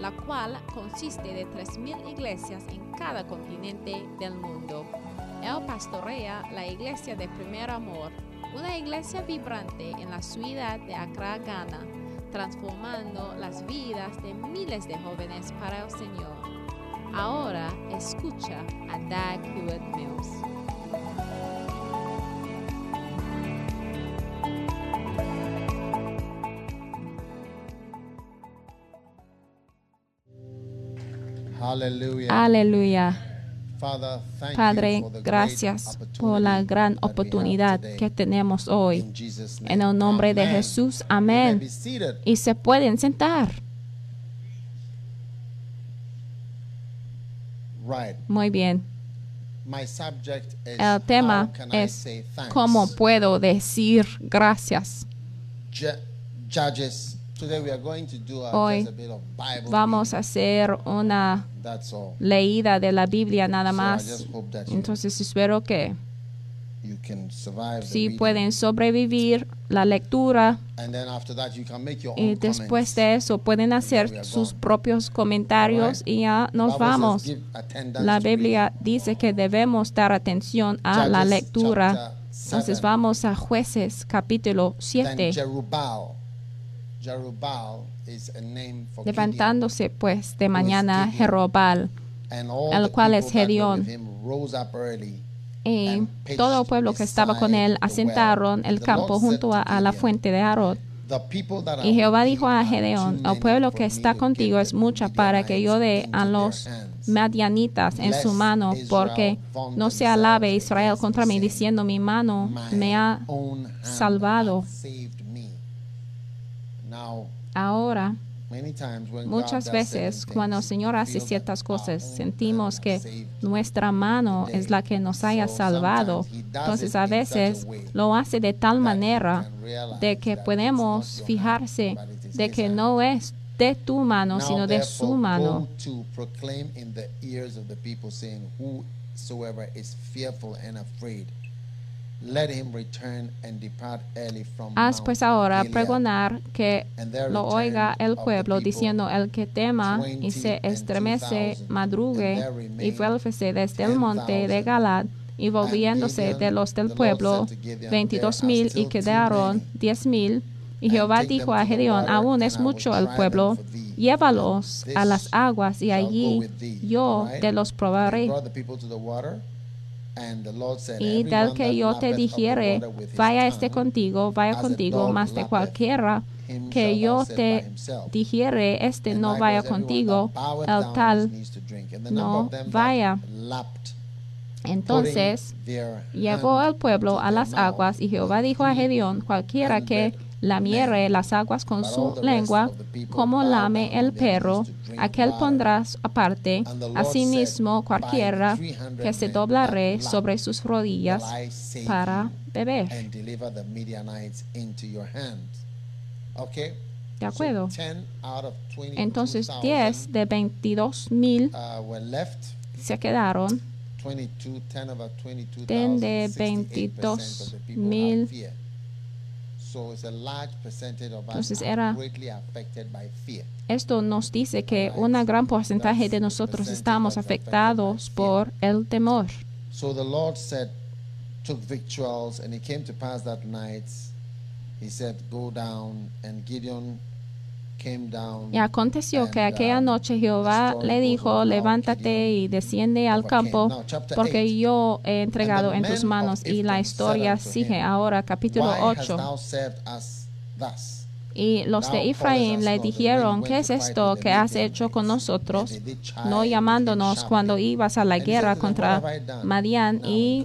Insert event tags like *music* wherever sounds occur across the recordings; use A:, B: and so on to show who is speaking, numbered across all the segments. A: la cual consiste de 3.000 iglesias en cada continente del mundo. Él pastorea la iglesia de primer amor, una iglesia vibrante en la ciudad de Accra, Ghana, transformando las vidas de miles de jóvenes para el Señor. Ahora escucha a Doug Hewitt Mills.
B: Aleluya. Padre, gracias por la gran oportunidad que tenemos hoy. En el nombre de Jesús, amén. Y se pueden sentar. Muy bien. El tema es cómo puedo decir gracias. Hoy vamos a hacer una leída de la Biblia nada más. Entonces espero que si pueden sobrevivir la lectura y después de eso pueden hacer sus propios comentarios y ya nos vamos. La Biblia dice que debemos dar atención a la lectura. Entonces vamos a jueces capítulo 7. Levantándose pues de mañana Jerobal, el cual es Gedeón, y todo el pueblo que estaba con él asentaron el campo junto a, la fuente de Arod. Y Jehová dijo a Gedeón, el pueblo que está contigo es mucha para que yo dé a los madianitas en su mano, porque no se alabe Israel contra mí diciendo, mi mano me ha salvado. Ahora, muchas veces cuando el Señor hace ciertas cosas, sentimos que nuestra mano es la que nos haya salvado. Entonces, a veces lo hace de tal manera de que podemos fijarse de que no es de tu mano, sino de su mano. Haz pues ahora pregonar que lo oiga el pueblo diciendo el que tema y se estremece, madrugue y vuélvese desde el monte de Galad y volviéndose de los del pueblo veintidós mil y quedaron diez mil. Y Jehová dijo a Gedeón, aún es mucho el pueblo, llévalos a las aguas y allí yo te los probaré. Y tal que yo te dijere, vaya este contigo, vaya contigo, más de cualquiera que yo te dijere, este no vaya contigo, el tal no vaya. Entonces llevó al pueblo a las aguas y Jehová dijo a Gedeón, cualquiera que lamiere las aguas con su lengua, como lame el perro, aquel pondrás aparte. Asimismo, cualquiera que se doblaré sobre sus rodillas para beber. ¿De acuerdo? Entonces, 10 de 22 mil uh, se quedaron. 10 de 22 mil entonces era, esto nos dice que un gran porcentaje de nosotros estamos afectados por el temor. So the Lord said, took victuals, and it came to pass that night, he said, go down, and Gideon y aconteció que aquella uh, noche Jehová le dijo, levántate y desciende al campo, porque yo he entregado en tus manos. Y la historia sigue ahora, capítulo 8. Y los de Efraín le dijeron, ¿qué es esto que has hecho con nosotros? No llamándonos cuando ibas a la guerra contra Madian? y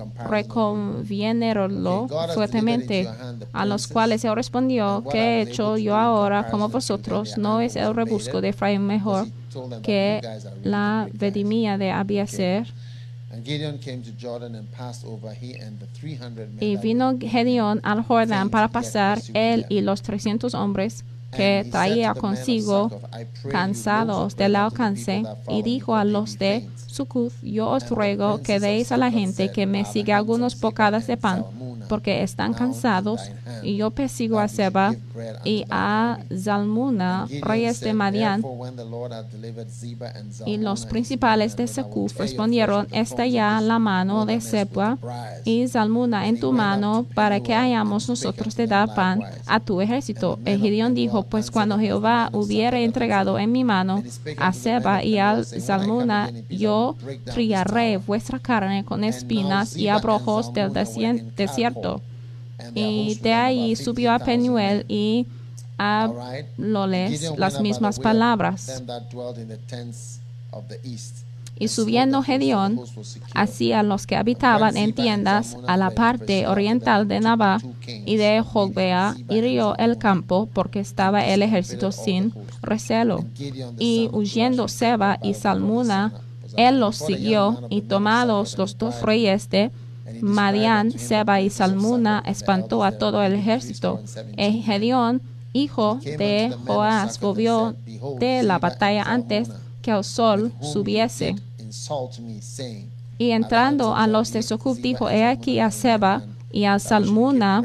B: lo fuertemente, a los cuales él respondió, ¿qué he hecho yo ahora como vosotros? ¿No es el rebusco de Efraín mejor que la vedimía de Abiaser? Y vino Gedeón al Jordán para pasar él y los 300 hombres que traía consigo, cansados del alcance, y dijo a los de sukuz yo os ruego que deis a la gente que me siga algunos bocadas de pan, porque están cansados, y yo persigo a Seba y a Zalmuna, reyes de Madián. Y los principales de sukuz respondieron, está ya la mano de Seba y Zalmuna en tu mano para que hayamos nosotros de dar pan a tu ejército. Egidión dijo, pues cuando Jehová hubiere entregado en mi mano a Seba y a Zalmuna, yo triaré vuestra carne con espinas y abrojos del desierto. Y de ahí subió a Penuel y a Loles las mismas palabras. Y subiendo Gedeón, hacía los que habitaban en tiendas a la parte oriental de Nabá y de Jogbea, hirió el campo porque estaba el ejército sin recelo. Y huyendo Seba y Salmuna, él los siguió y tomados los dos reyes de Madián, Seba y Salmuna, espantó a todo el ejército. Y e Gedeón, hijo de Joás, volvió de la batalla antes que el sol subiese. Y entrando a los de Sucub dijo, he aquí a Seba y a Salmuna,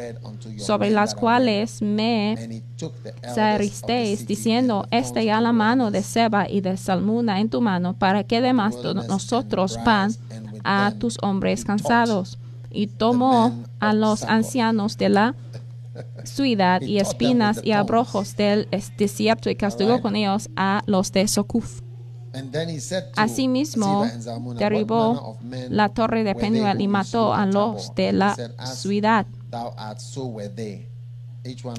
B: sobre las cuales me zaristéis, diciendo, esta ya la mano de Seba y de Salmuna en tu mano, para que demás nosotros pan a tus hombres cansados. Y tomó a los ancianos de la *laughs* ciudad y espinas y abrojos del desierto y castigó con ellos a los de Socuf. Asimismo, derribó la torre de Penuel y mató a los de la ciudad.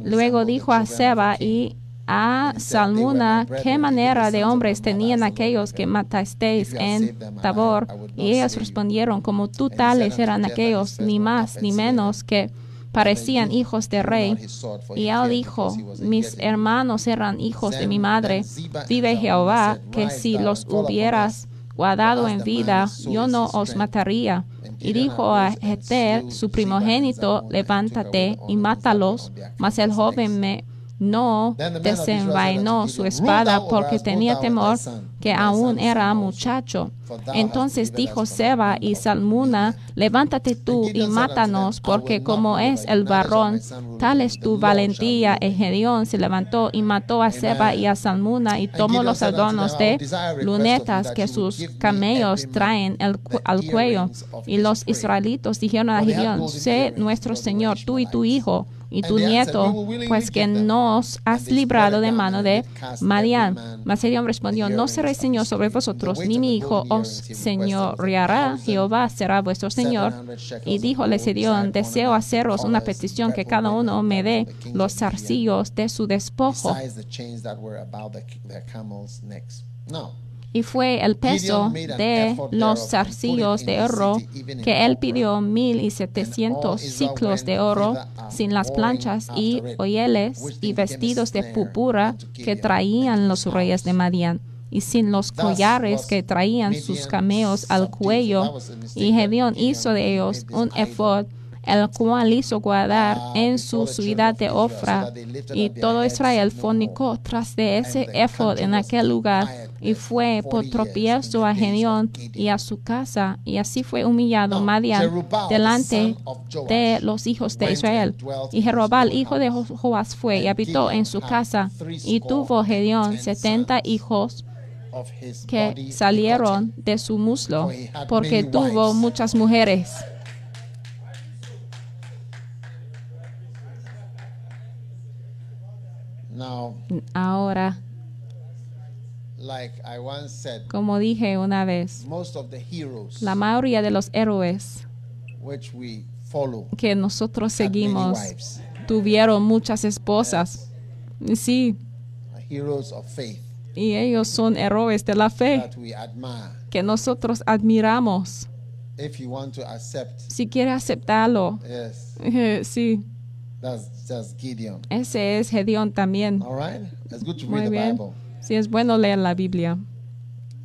B: Luego dijo a Seba y a Salmuna, ¿qué manera de hombres tenían aquellos que matasteis en Tabor? Y ellos respondieron, como tú tales eran aquellos, ni más ni menos que parecían hijos de rey. Y él dijo, mis hermanos eran hijos de mi madre. Vive Jehová, que si los hubieras guardado en vida, yo no os mataría. Y dijo a Jeter, su primogénito, levántate y mátalos. Mas el joven me no desenvainó su espada porque tenía temor que aún era muchacho. Entonces dijo Seba y Salmuna, levántate tú y mátanos, porque como es el varón, tal es tu valentía. Y Gedeón se levantó y mató a Seba y a Salmuna y tomó los adornos de lunetas que sus camellos traen al cuello. Y los israelitos dijeron a Gedeón, sé nuestro Señor, tú y tu hijo y tu nieto, pues que nos has librado de mano de Madián. Mas el respondió, no se señor sobre vosotros, ni mi hijo os señoreará, Jehová será vuestro Señor. Y dijo cedió, deseo haceros una petición que cada uno me dé los zarcillos de su despojo y fue el peso de los zarcillos de oro que él pidió mil y setecientos ciclos de oro uh, sin las planchas y oyeles y vestidos de púrpura que traían los reyes de Madián y sin los collares que traían sus cameos al cuello y Gedeón hizo de ellos un efod el cual hizo guardar ah, en su ciudad de Ofra. Y todo Israel fornicó tras de ese efod en aquel lugar, y fue por tropiezo a gedión y a su casa, y así fue humillado Madian delante de los hijos de Israel. Y Jerobal, hijo de Joás, fue y habitó en su casa, y tuvo Gedeón setenta hijos que salieron de su muslo, porque tuvo muchas mujeres. Ahora, como dije una vez, la mayoría de los héroes que nosotros seguimos tuvieron muchas esposas. Sí. Y ellos son héroes de la fe que nosotros admiramos. Si quiere aceptarlo, *laughs* sí. That's, Gideon. Ese es Gedeón también. All right? It's good to Muy read bien. The Bible. Sí, es bueno leer la Biblia.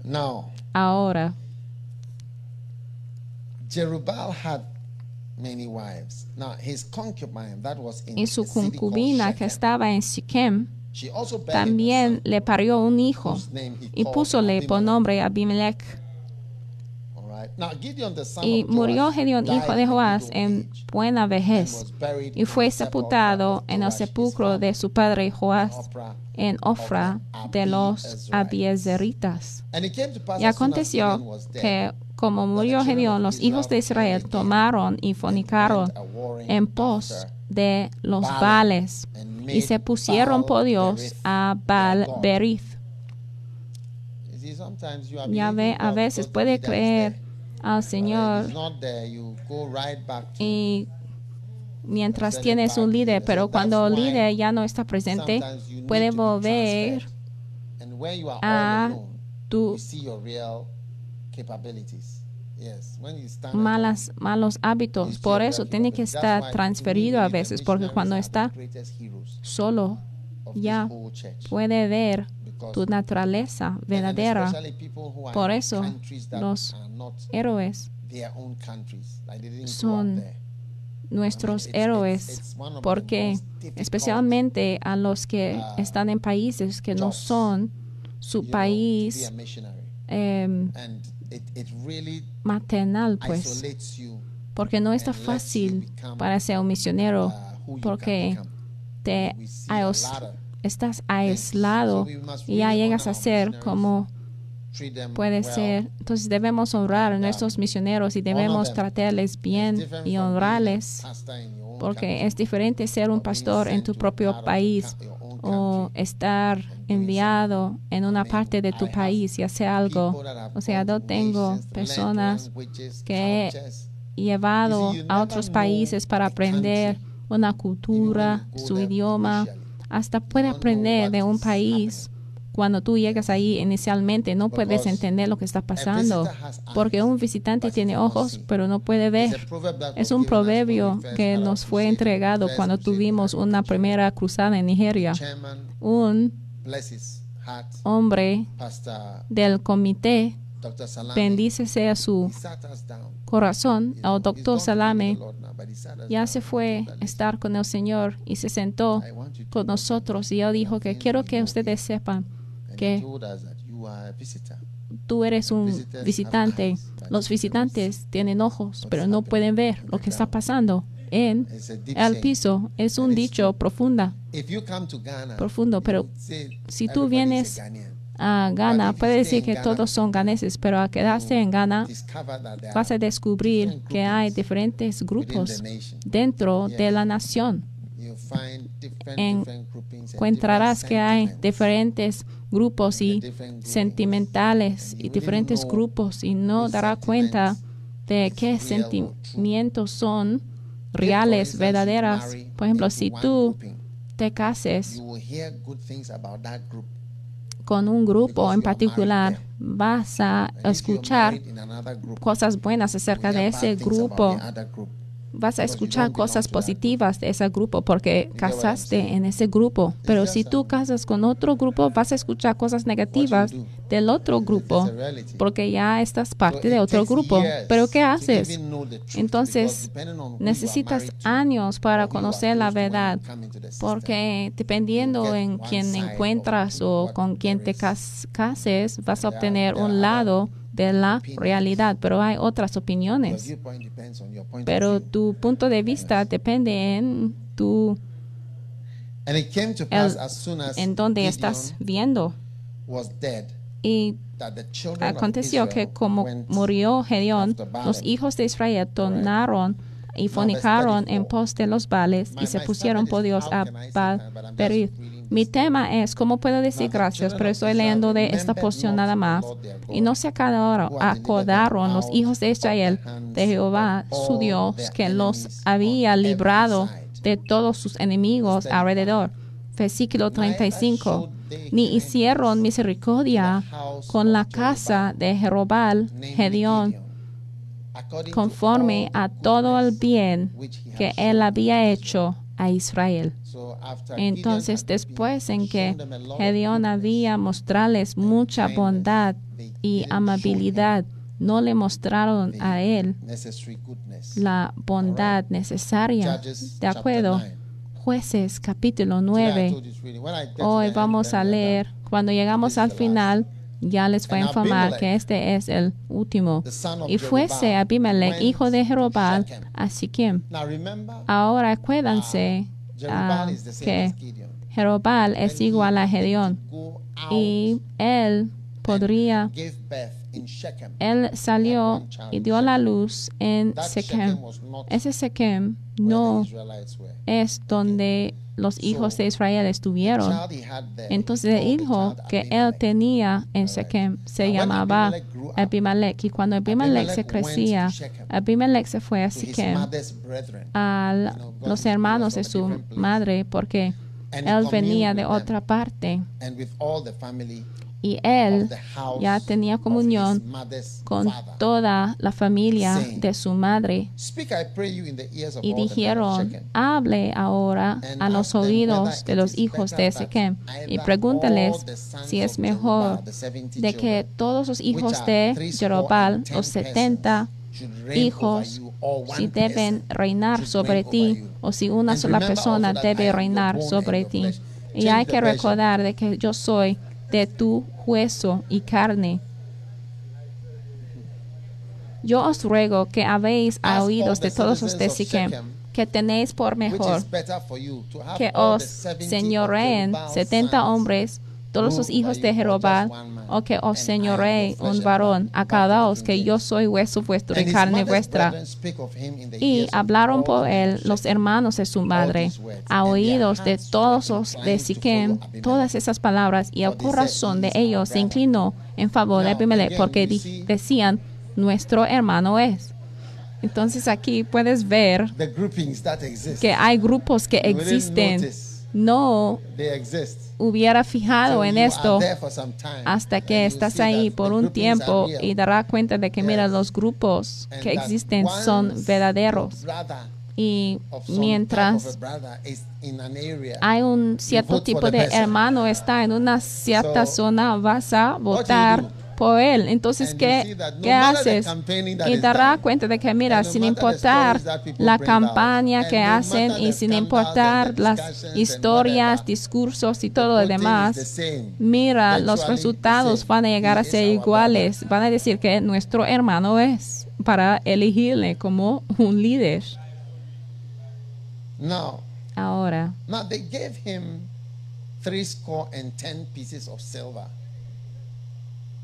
B: Now, Ahora, Jerubal had many wives. Now, his concubine that was in su concubina que estaba en Siquem también le parió un hijo y pusole por nombre Abimelech y murió Gedeón, hijo de Joás, en buena vejez, y fue sepultado en el sepulcro de su padre Joás, en Ofra de los Abiezeritas. Y aconteció que como murió Gedeón, los hijos de Israel tomaron y fornicaron en pos de los vales y se pusieron por Dios a Baal Berith. Ya ve, a veces puede creer al Señor. Y mientras tienes un líder, pero cuando el líder ya no está presente, puede volver a tú malas, malos hábitos. Por eso tiene que estar transferido a veces, porque cuando está solo, ya puede ver tu naturaleza verdadera. Por eso los héroes son nuestros héroes, porque especialmente a los que uh, están en países que no son su país em, maternal, pues, porque no está fácil para ser un misionero, uh, porque te estás aislado y ya llegas a ser como puede ser. Entonces debemos honrar a nuestros misioneros y debemos tratarles bien y honrarles, porque es diferente ser un pastor en tu propio país o estar enviado en una parte de tu país y hacer algo. O sea, yo tengo personas que he llevado a otros países para aprender una cultura, su idioma, hasta puede aprender de un país. Cuando tú llegas ahí inicialmente no puedes entender lo que está eh, pasando porque un visitante tiene ojos pero no puede ver. Es un proverbio que nos fue entregado cuando tuvimos una primera cruzada en Nigeria. Un hombre del comité bendícese sea su corazón, el doctor Salame ya se fue a estar con el Señor y se sentó con nosotros y él dijo que quiero que ustedes sepan que tú eres un visitante. Los visitantes tienen ojos, pero no pueden ver lo que está pasando en el piso. Es un dicho profunda, profundo, pero si tú vienes a ah, Ghana, puede decir que todos son ganeses, pero al quedarse en Ghana vas a descubrir que hay diferentes grupos dentro de la nación. Encontrarás que hay diferentes grupos y sentimentales y diferentes grupos y no darás cuenta de qué sentimientos son reales, verdaderas. Por ejemplo, si tú te cases, con un grupo en particular, vas a escuchar cosas buenas acerca de ese grupo vas a escuchar cosas positivas de ese grupo porque casaste en ese grupo. Pero si tú casas con otro grupo, vas a escuchar cosas negativas del otro grupo porque ya estás parte de otro grupo. Pero ¿qué haces? Entonces, necesitas años para conocer la verdad porque dependiendo en quién encuentras o con quién te cases, vas a obtener un lado de la realidad, pero hay otras opiniones. Pero tu punto de vista depende en tu en donde estás viendo. Y aconteció que como murió Gedeón, los hijos de Israel tornaron y fornicaron en pos de los vales y se pusieron por Dios a Baal mi tema es cómo puedo decir gracias, pero estoy leyendo de esta porción nada más. Y no se acordaron, acordaron los hijos de Israel de Jehová, su Dios, que los había librado de todos sus enemigos alrededor. Versículo 35. Ni hicieron misericordia con la casa de Jerobal, Gedeón, conforme a todo el bien que él había hecho a Israel. Entonces, después en que Gedeón había mostrarles mucha bondad y amabilidad, no le mostraron a él la bondad necesaria. ¿De acuerdo? Jueces capítulo 9. Hoy vamos a leer, cuando llegamos al final, ya les voy a informar que este es el último. Y fuese Abimelech, hijo de Jerobal, a que Ahora acuérdense ah, ah, que Jerobal es igual a Gedeón. Y él podría él salió y dio la luz en Shechem. Ese Shechem no es donde los hijos de Israel estuvieron. Entonces el hijo que él tenía en Shechem se llamaba Abimelech. Y cuando Abimelech se crecía, Abimelech se fue a Shechem, a los hermanos de su madre, porque él venía de otra parte y él ya tenía comunión con toda la familia de su madre. Y dijeron, hable ahora a los oídos de los hijos de Ezequiel. y pregúntales si es mejor de que todos los hijos de Jerobal, o 70 hijos, si deben reinar sobre ti o si una sola persona debe reinar sobre ti. Y hay que recordar de que yo soy de tu hueso y carne. Yo os ruego que habéis a oídos de todos ustedes y que tenéis por mejor que os señoreen 70 hombres todos los hijos de Jehová, o oh, que os señoré un varón, a uno, que yo soy hueso vuestro y carne vuestra. Y hablaron por él los hermanos de su madre, a oídos de todos los de Siquem, todas esas palabras, y el corazón de ellos se inclinó en favor de Abimelech, porque decían, nuestro hermano es. Entonces aquí puedes ver que hay grupos que existen. No hubiera fijado en esto hasta que estás ahí por un tiempo y darás cuenta de que, mira, los grupos que existen son verdaderos. Y mientras hay un cierto tipo de hermano está en una cierta zona, vas a votar por él. Entonces, ¿qué, haces? Y dará cuenta de que, mira, sin importar la campaña que hacen y sin importar las historias, discursos y todo lo demás, mira, los resultados van a llegar a ser iguales. Van a decir que nuestro hermano es para elegirle como un líder. Ahora. and ten pieces of silver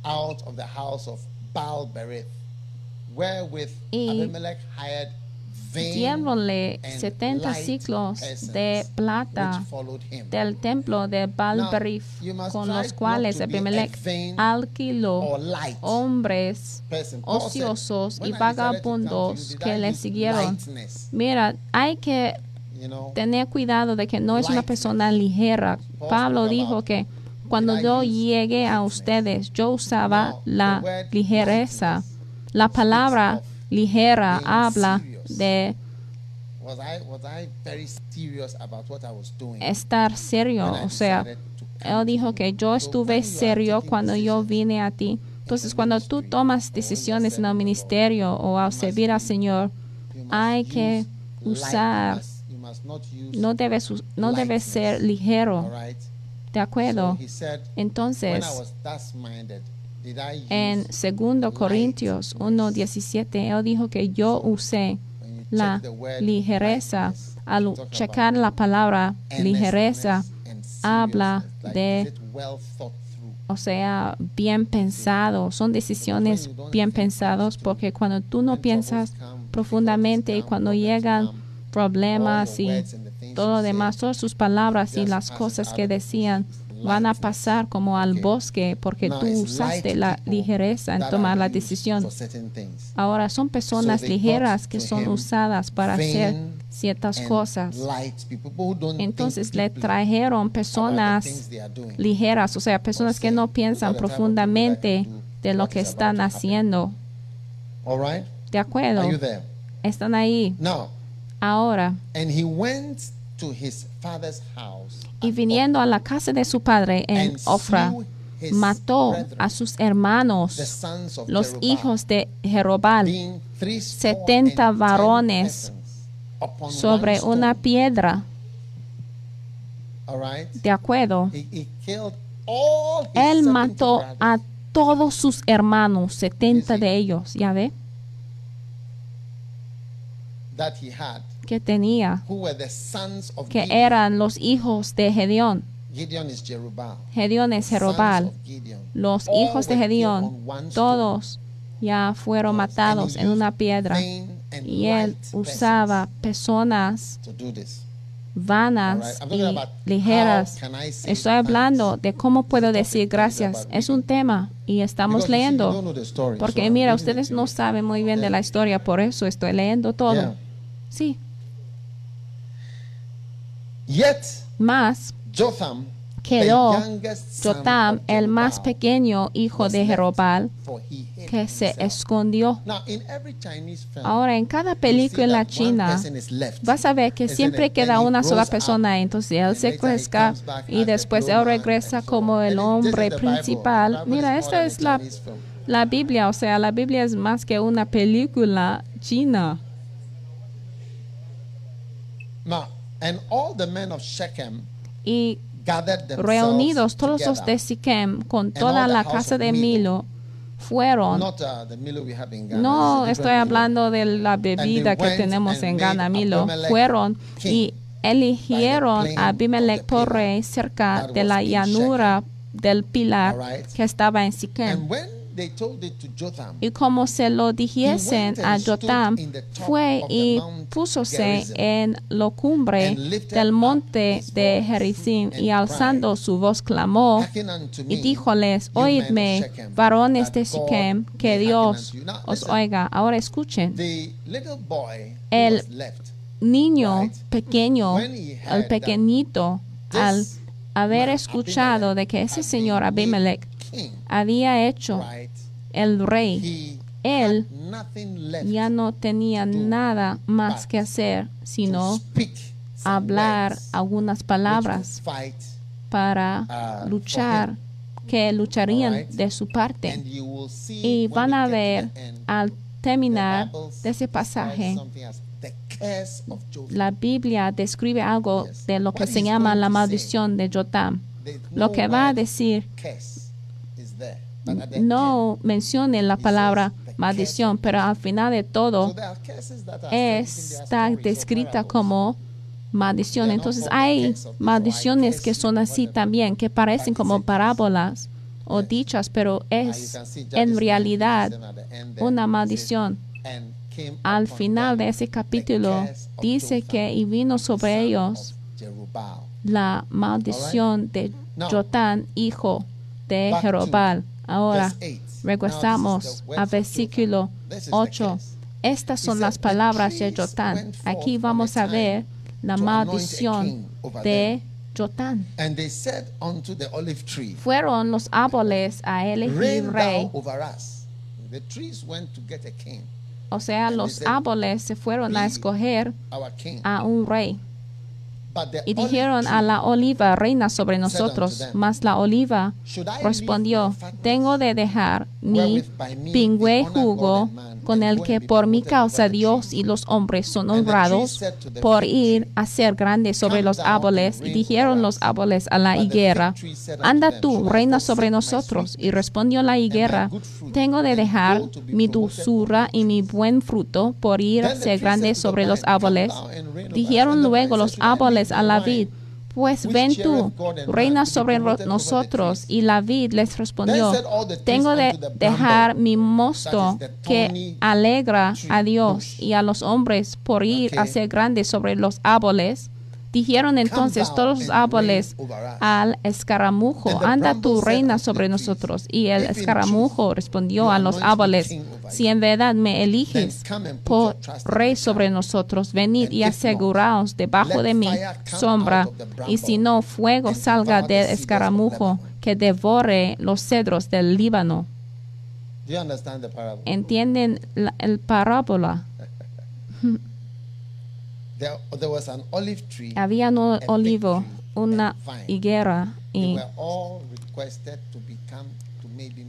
B: out of the house of Baal wherewith Abimelech hired diéronle 70 ciclos de plata del templo de Balberif, con los cuales Abimelech alquiló hombres ociosos y vagabundos que le siguieron. Mira, hay que tener cuidado de que no es una persona ligera. Pablo dijo que cuando yo llegué a ustedes, yo usaba la ligereza. La palabra ligera habla de estar serio. O sea, él dijo que yo estuve serio cuando yo vine a ti. Entonces, cuando tú tomas decisiones en el ministerio o al servir al Señor, hay que usar, no debes, no debes ser ligero, de acuerdo. Entonces, en 2 Corintios 1.17, él dijo que yo usé la ligereza. Al checar la palabra ligereza, habla de, o sea, bien pensado. Son decisiones bien pensadas porque cuando tú no piensas profundamente y cuando llegan problemas y todo lo demás, todas sus palabras y las cosas que decían van a pasar como al bosque porque tú usaste la ligereza en tomar la decisión. Ahora son personas ligeras que son usadas para hacer ciertas cosas. Entonces le trajeron personas ligeras, o sea, personas que no piensan profundamente de lo que están haciendo. ¿De acuerdo? Están ahí. No. Ahora y viniendo a la casa de su padre en Ofra, mató a sus hermanos, los hijos de Jerobal, 70 varones sobre una piedra. ¿De acuerdo? Él mató a todos sus hermanos, 70 de ellos, ¿ya ve? que tenía, que eran los hijos de Gedeón. Gedeón es Jerobal. Los hijos de Gedeón, todos ya fueron matados en una piedra. Y él usaba personas vanas y ligeras. Estoy hablando de cómo puedo decir gracias. Es un tema y estamos leyendo. Porque mira, ustedes no saben muy bien de la historia, por eso estoy leyendo todo. Sí. Yet, más Jotham, quedó Jotam, el más pequeño hijo de Jerobal, que se escondió. Ahora, en cada película en la China, vas a ver que siempre queda una sola persona. Entonces, él se crezca y después él regresa como el hombre principal. Mira, esta es la, la Biblia. O sea, la Biblia es más que una película china. And y reunidos todos los de Siquem con toda la casa de Milo fueron uh, no estoy hablando de la bebida que tenemos en Ghana Milo fueron y eligieron a Abimelech por rey cerca de la llanura del pilar que estaba en Siquem. Y como se lo dijesen a Jotam, fue y púsose en la cumbre del monte de Jericín y alzando su voz clamó y díjoles, oídme, varones de Siquem, que Dios os oiga. Ahora escuchen. El niño pequeño, el pequeñito, al haber escuchado de que ese señor Abimelech había hecho el rey, él ya no tenía nada más que hacer sino hablar algunas palabras para uh, luchar que lucharían de su parte. Y van a ver al terminar de ese pasaje, la Biblia describe algo de lo que se llama la maldición de Jotam. Lo que va a decir no mencionen la palabra maldición, pero al final de todo está descrita como maldición. Entonces hay maldiciones que son así también, que parecen como parábolas o dichas, pero es en realidad una maldición. Al final de ese capítulo dice que y vino sobre ellos la maldición de Jotán, hijo de Jerobal. Ahora regresamos al versículo 8. Estas son las palabras de Jotán. Aquí vamos a ver la maldición de Jotán. Fueron los árboles a elegir rey. O sea, los árboles se fueron a escoger a un rey. Y dijeron a la oliva, reina sobre nosotros. Mas la oliva respondió, tengo de dejar mi pingüe jugo con el que por mi causa Dios y los hombres son honrados por ir a ser grandes sobre los árboles. dijeron los árboles a la higuera, anda tú, reina sobre nosotros. Y respondió la higuera, tengo de dejar mi dulzura y mi buen fruto por ir a ser grandes sobre los árboles. Dijeron luego los árboles a la vid, pues ven tú, reina sobre nosotros. Y la vid les respondió, tengo de dejar mi mosto que alegra a Dios y a los hombres por ir a ser grande sobre los árboles. Dijeron entonces todos los árboles al escaramujo, anda tu reina sobre nosotros. Y el escaramujo respondió a los árboles, si en verdad me eliges por rey sobre nosotros, venid y aseguraos debajo de mi sombra, y si no, fuego salga del escaramujo que devore los cedros del Líbano. ¿Entienden la el parábola? *laughs* Había un olivo, una higuera y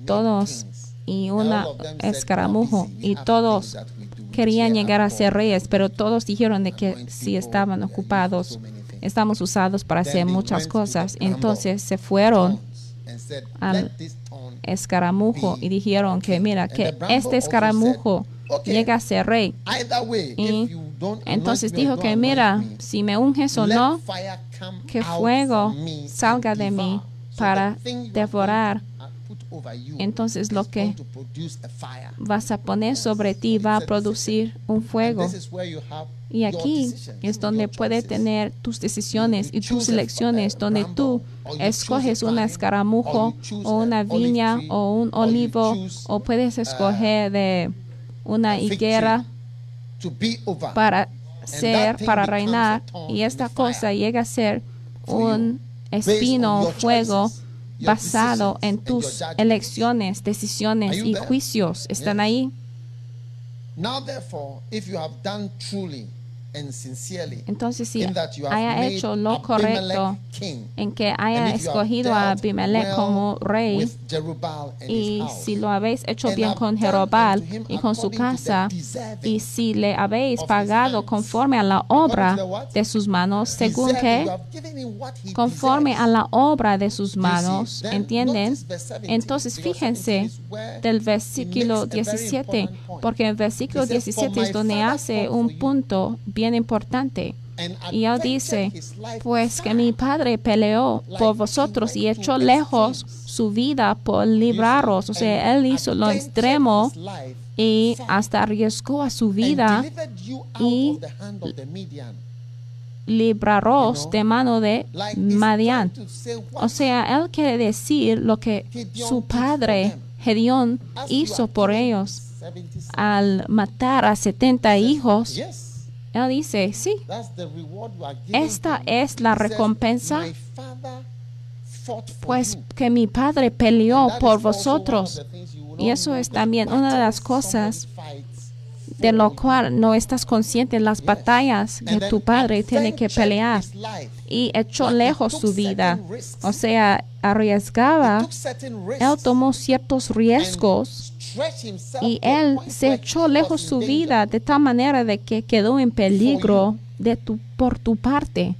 B: todos y una escaramujo y todos querían llegar a ser reyes, pero todos dijeron de que si estaban ocupados, estamos usados para hacer muchas cosas. Entonces se fueron al escaramujo y dijeron que mira, que este escaramujo llega a ser rey. Y entonces dijo que mira, si me unges o no, que fuego salga de mí para devorar. Entonces lo que vas a poner sobre ti va a producir un fuego. Y aquí es donde puedes tener tus decisiones y tus elecciones, donde tú escoges un escaramujo o una viña o un olivo o puedes uh, escoger de una higuera para ser, para reinar, y esta cosa llega a ser un espino, fuego basado en tus elecciones, decisiones y juicios. ¿Están ahí? Entonces, si haya hecho lo correcto en que haya escogido a Abimelech como rey, y si lo habéis hecho bien con Jerobal y con su casa, y si le habéis pagado conforme a la obra de sus manos, según que, conforme a la obra de sus manos, ¿entienden? Entonces, fíjense del versículo 17, porque el versículo 17 es donde hace un punto bien importante. Y él dice, pues que mi padre peleó por vosotros y echó lejos su vida por libraros. O sea, él hizo lo extremo y hasta arriesgó a su vida y libraros de mano de Madian. O sea, él quiere decir lo que su padre Gedeón hizo por ellos al matar a 70 hijos. Él dice, sí, esta es la recompensa, pues que mi Padre peleó por vosotros. Y eso es también una de las cosas de lo cual no estás consciente de las batallas que tu padre tiene que pelear. Y echó lejos su vida. O sea, arriesgaba, él tomó ciertos riesgos y él se echó lejos su vida de tal manera de que quedó en peligro de tu, por tu parte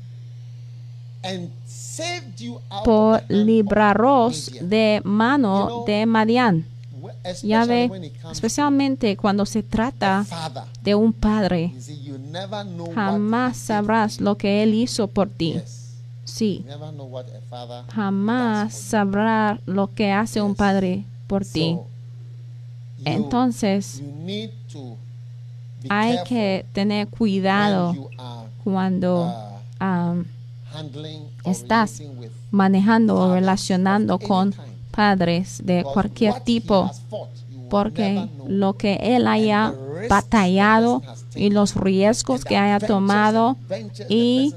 B: por libraros de mano de Madián ve especialmente cuando se trata de un padre, jamás sabrás lo que él hizo por ti. Sí, jamás sabrás lo que hace un padre por ti. Entonces, hay que tener cuidado cuando uh, estás manejando o relacionando con padres de cualquier tipo, porque lo que él haya batallado y los riesgos que haya tomado y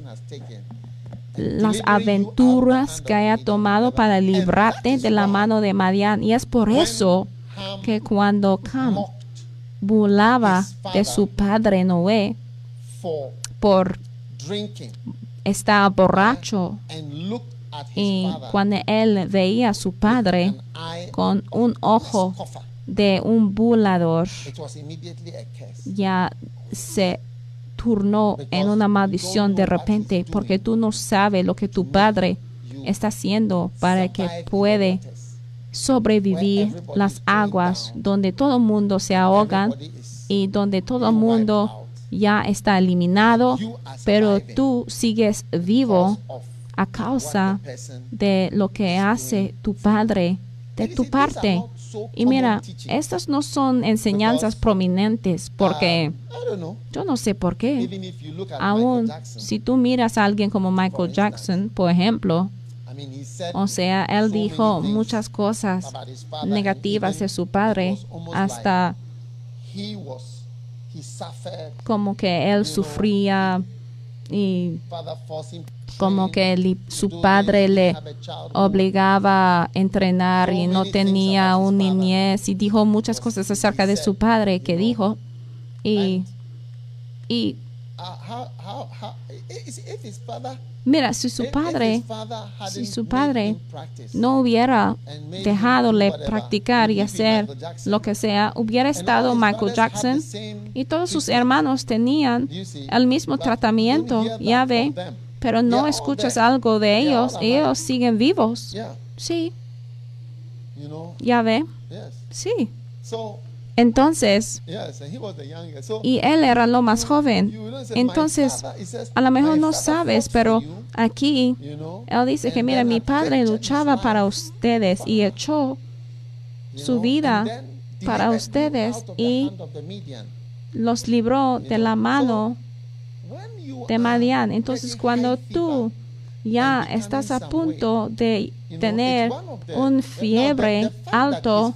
B: las aventuras que haya tomado para librarte de la mano de Madian. Y es por eso que cuando Cam burlaba de su padre Noé por estar borracho y cuando él veía a su padre con un ojo de un bulador, ya se turnó en una maldición de repente porque tú no sabes lo que tu padre está haciendo para que puede sobrevivir las aguas donde todo el mundo se ahoga y donde todo el mundo ya está eliminado, pero tú sigues vivo a causa de lo que hace tu padre de tu parte. Y mira, estas no son enseñanzas prominentes porque yo no sé por qué. Aún si tú miras a alguien como Michael Jackson, por ejemplo, o sea, él dijo muchas cosas negativas de su padre hasta como que él sufría y como que su padre le obligaba a entrenar y no tenía un niñez y dijo muchas cosas acerca de su padre que dijo y eh, eh, eh, Mira, si su padre, si su padre no hubiera dejado de practicar y hacer lo que sea, hubiera estado Michael Jackson y todos sus hermanos tenían el mismo tratamiento, ya ve, pero no escuchas algo de ellos, ellos siguen vivos. Sí. Ya ve. Sí. Entonces, y él era lo más joven. Entonces, a lo mejor no sabes, pero aquí él dice que, mira, mi padre luchaba para ustedes y echó su vida para ustedes y los libró de la mano de Madian. Entonces, cuando tú ya estás a punto de tener un fiebre alto,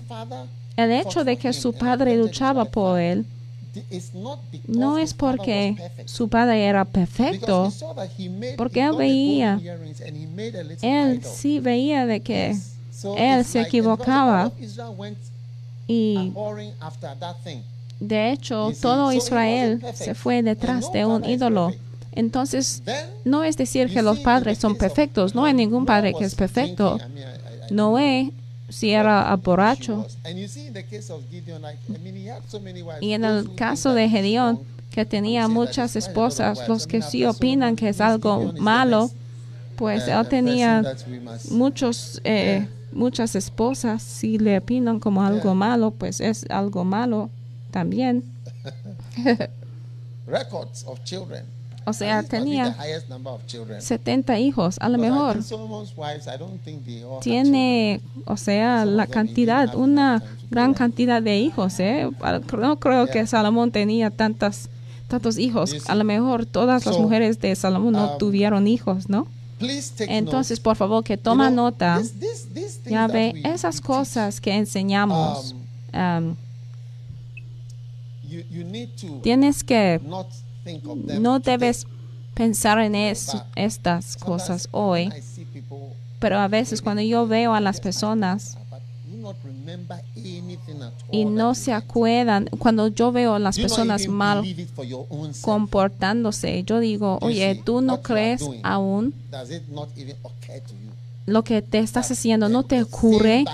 B: el hecho de que su padre luchaba por él no es porque su padre era perfecto, porque él veía, él sí veía de que él se equivocaba y de hecho todo Israel se fue detrás de un ídolo. Entonces, no es decir que los padres son perfectos, no hay ningún padre que es perfecto. Noé si era borracho. Y en el caso de Gedeón, que tenía muchas esposas, los que sí opinan que es algo malo, pues él tenía muchos, eh, muchas esposas, si le opinan como algo malo, pues es algo malo también. *laughs* Records of children. O sea, tenía 70 hijos, a lo mejor. Tiene, o sea, la cantidad, una gran cantidad de hijos. ¿eh? No creo que Salomón tenía tantas, tantos hijos. A lo mejor todas las mujeres de Salomón no um, tuvieron hijos, ¿no? Entonces, por favor, que toma nota. Ya ve, esas cosas que enseñamos, um, um, tienes que no debes pensar en estas cosas hoy, pero a veces cuando yo veo a las personas y no se acuerdan, cuando yo veo a las personas mal comportándose, yo digo, oye, ¿tú no crees aún? lo que te estás haciendo no te ocurre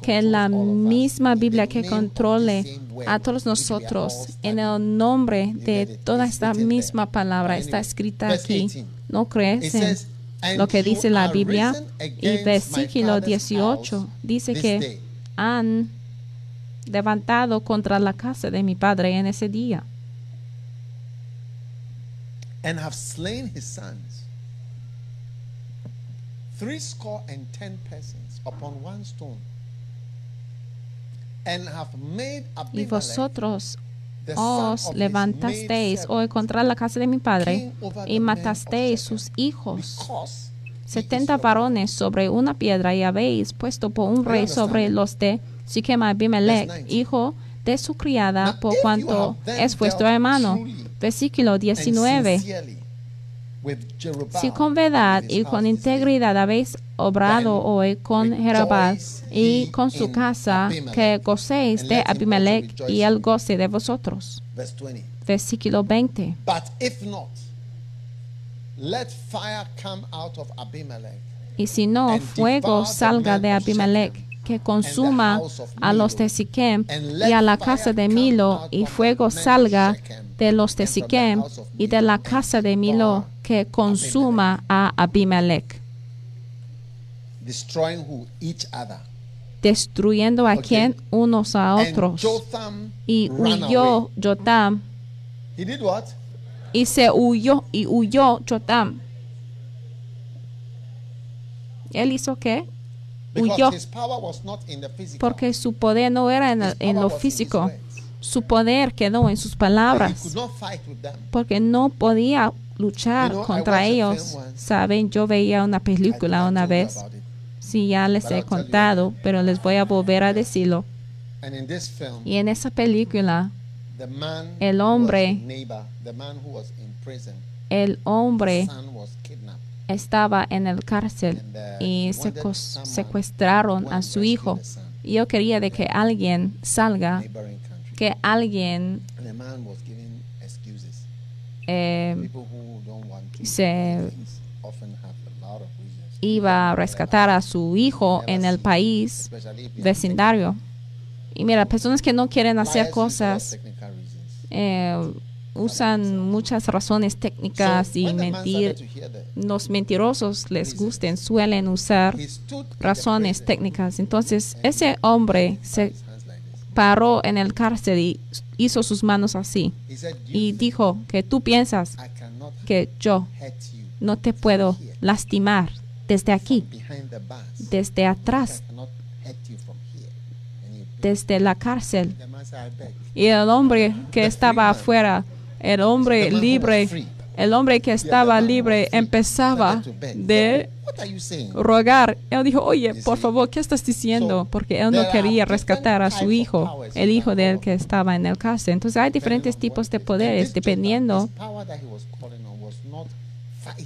B: que la misma Biblia que controle a todos nosotros en el nombre de toda esta misma palabra está escrita aquí. ¿No crees lo que dice la Biblia? Y versículo 18 dice que han levantado contra la casa de mi padre en ese día. And have slain his sons y vosotros os levantasteis o oh, contra la casa de mi padre y matasteis sus hijos. Setenta varones sobre una piedra y habéis puesto por un rey sobre los de Siquema Abimelech, hijo de su criada, por cuanto es vuestro hermano. Versículo 19. Si con verdad y con integridad habéis obrado hoy con Jeroboam y con su casa, que gocéis de Abimelech y el goce de vosotros. Versículo 20. Y si no, fuego salga de Abimelech que consuma a los de Siquem y a la casa de Milo, y fuego salga de los de Siquem y de la casa de Milo, que consuma a Abimelech. Destruyendo a quien unos a otros. Y huyó Jotam. Y se huyó y huyó Jotam. ¿Él hizo qué? porque su poder no era en, lo físico. Su poder quedó en sus palabras porque no podía luchar contra ellos. Saben, yo veía una película una vez. Sí, ya les he contado, pero les voy a volver a decirlo. Y en esa película, el hombre, el hombre estaba en el cárcel uh, y secuestraron a su hijo. Yo quería de que alguien salga, que alguien em, iba a rescatar a su hijo en el país vecindario. Y mira, personas que no quieren hacer cosas usan muchas razones técnicas y mentir. Los mentirosos les gusten, suelen usar razones técnicas. Entonces, ese hombre se paró en el cárcel y hizo sus manos así. Y dijo que tú piensas que yo no te puedo lastimar desde aquí, desde atrás, desde la cárcel. Y el hombre que estaba afuera el hombre libre, el hombre que estaba libre empezaba de rogar. Él dijo, oye, por favor, ¿qué estás diciendo? Porque él no quería rescatar a su hijo, el hijo de él que estaba en el caso. Entonces hay diferentes tipos de poderes dependiendo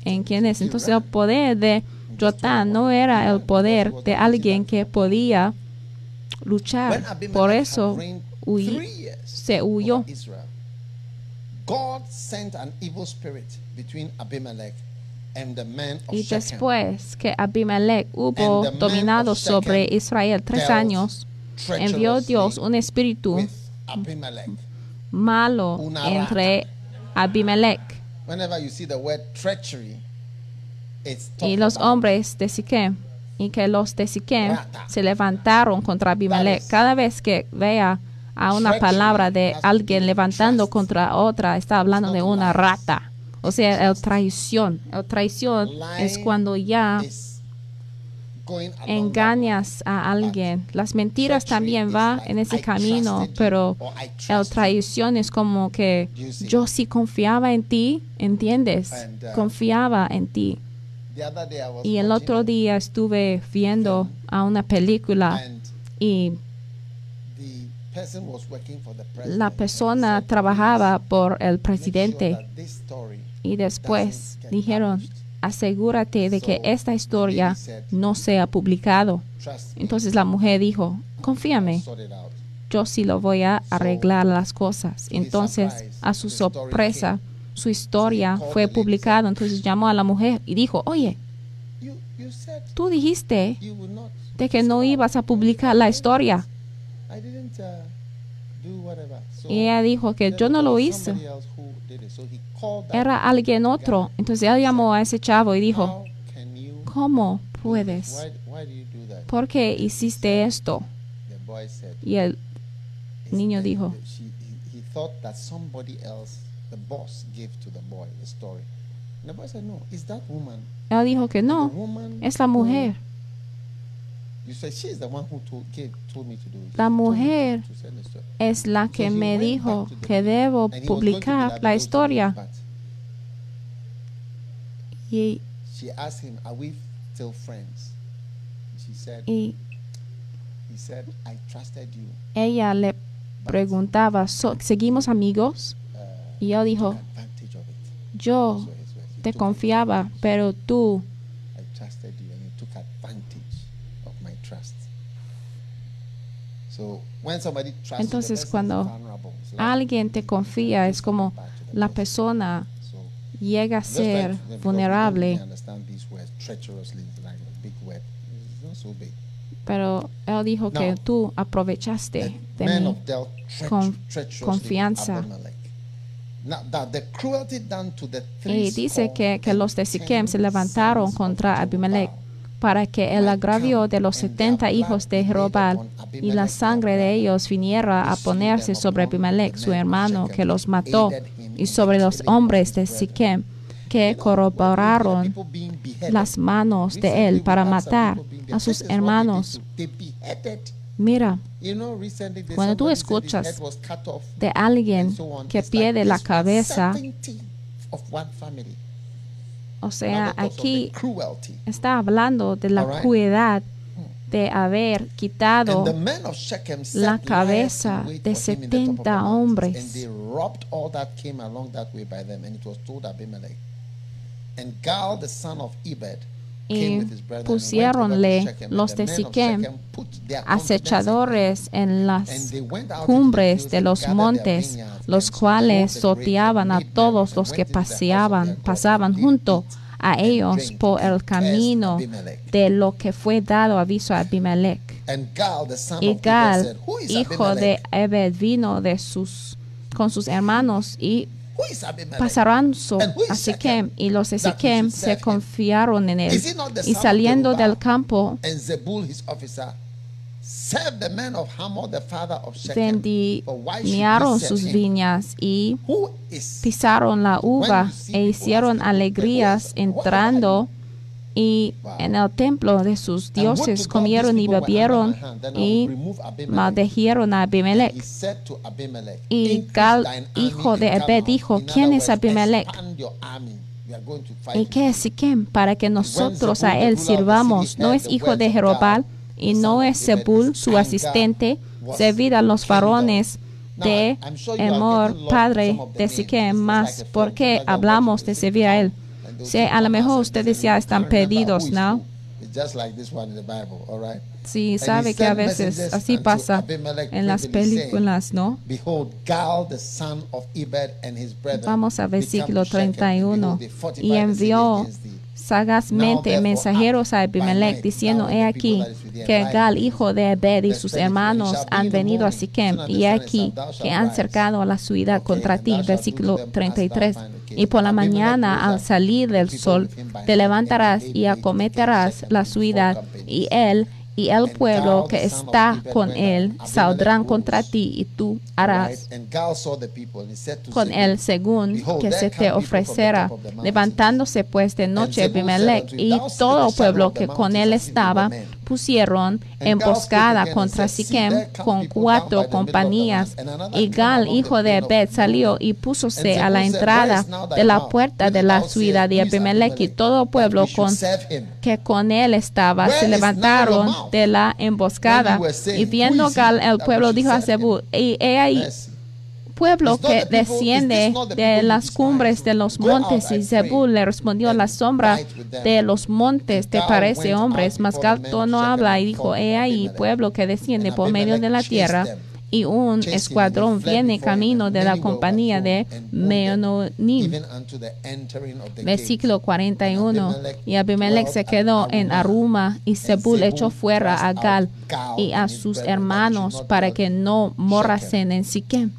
B: en quién es. Entonces el poder de Jotán no era el poder de alguien que podía luchar. Por eso huyó se huyó y después que Abimelech hubo dominado sobre Israel tres años, envió Dios un espíritu malo entre Abimelech. y los hombres de Siquem y que los de Siquem se levantaron contra Abimelech. Cada vez que vea a una palabra de alguien levantando contra otra, está hablando de una rata. O sea, la traición. la traición es cuando ya engañas a alguien. Las mentiras también va en ese camino, pero la traición es como que yo sí confiaba en ti, ¿entiendes? Confiaba en ti. Y el otro día estuve viendo a una película y la persona trabajaba por el presidente y después dijeron, asegúrate de que esta historia no sea publicado. Entonces la mujer dijo, confíame, yo sí lo voy a arreglar las cosas. Entonces, a su sorpresa, su historia fue publicada. Entonces llamó a la mujer y dijo, oye, tú dijiste de que no ibas a publicar la historia. Y ella dijo que yo no lo hice. Era alguien otro. Entonces ella llamó a ese chavo y dijo, ¿cómo puedes? ¿Por qué hiciste esto? Y el niño dijo, él dijo que no, es la mujer. La mujer es la que me dijo que debo publicar la historia. Y, ella le preguntaba, ¿seguimos amigos? Uh, y yo dijo, yo te confiaba, pero tú Entonces cuando alguien te confía es como la persona llega a ser vulnerable. Pero él dijo que tú aprovechaste de mi confianza. Y dice que, que los de Siquem se levantaron contra Abimelech para que el agravio de los setenta hijos de Jerobal y la sangre de ellos viniera a ponerse sobre Abimelech, su hermano, que los mató, y sobre los hombres de Siquem, que corroboraron las manos de él para matar a sus hermanos. Mira, cuando tú escuchas de alguien que pierde la cabeza o sea, aquí está hablando de la crueldad mm. de haber quitado la cabeza de 70 hombres. And Gal, the son of Ebed, y pusieronle los de Siquem acechadores en las cumbres de los montes, los cuales soteaban a todos los que paseaban, pasaban junto a ellos por el camino de lo que fue dado aviso a Abimelech. Y Gal, hijo de Ebed, vino de sus, con sus hermanos y Pasaron a Siquem y los de se confiaron en él. Y saliendo del campo, vendieron sus viñas y pisaron la uva e hicieron alegrías entrando y en el templo de sus dioses comieron y bebieron y maldecieron a Abimelech. Y Gal, hijo de Abed, dijo, ¿quién es Abimelech? ¿Y qué es Siquem para que nosotros a él sirvamos? ¿No es hijo de Jerobal y no es Sebul su asistente? Servir a los varones de Amor, padre de Siquem, más porque hablamos de servir a él a lo mejor ustedes ya están pedidos ¿no? Sí, sabe que a veces así pasa en las películas, ¿no? Vamos a versículo 31. Y envió sagazmente mensajeros a Abimelech diciendo, he aquí que Gal, hijo de Ebed y sus hermanos han venido a Siquem y he aquí que han cercado a la ciudad contra ti. Versículo 33. Y por la mañana al salir del sol te levantarás y acometerás la ciudad y él y el pueblo que está con él saldrán contra ti y tú harás con él según que se te ofrecerá. Levantándose pues de noche Abimelech y todo el pueblo que con él estaba pusieron emboscada contra Siquem con cuatro compañías. Y Gal, hijo de Bet, salió y púsose a la entrada de la puerta de la ciudad de Abimelech y todo pueblo con, que con él estaba se levantaron de la emboscada. Y viendo Gal, el pueblo dijo a Zebú, y he ahí pueblo que desciende de las cumbres de los montes. Y Zebul le respondió, la sombra de los montes te parece hombres. Mas Gato no habla y dijo, he ahí pueblo que desciende por medio de la tierra. Y un escuadrón viene camino de la compañía de Meononim. Versículo 41. Y Abimelech se quedó en Aruma y Zebul echó fuera a Gal y a sus hermanos para que no morrasen en Siquem.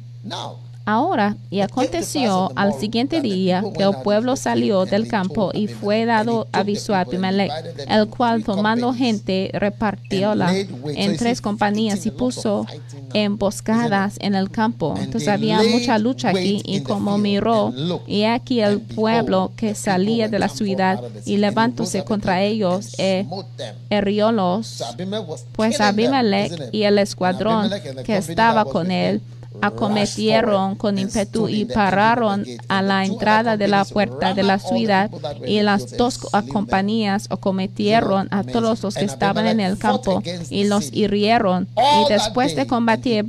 B: Ahora, y aconteció al siguiente día que el pueblo salió del campo y fue dado aviso a Abimelech, el cual tomando gente repartióla en tres compañías y puso emboscadas en el campo. Entonces había mucha lucha aquí y como miró, y aquí el pueblo que salía de la ciudad y levantóse contra ellos, y eh, pues Abimelech y el escuadrón que estaba con él acometieron con ímpetu y pararon a la entrada de la puerta de la ciudad y las dos compañías acometieron a todos los que estaban en el campo y los hirieron. Y después de combatir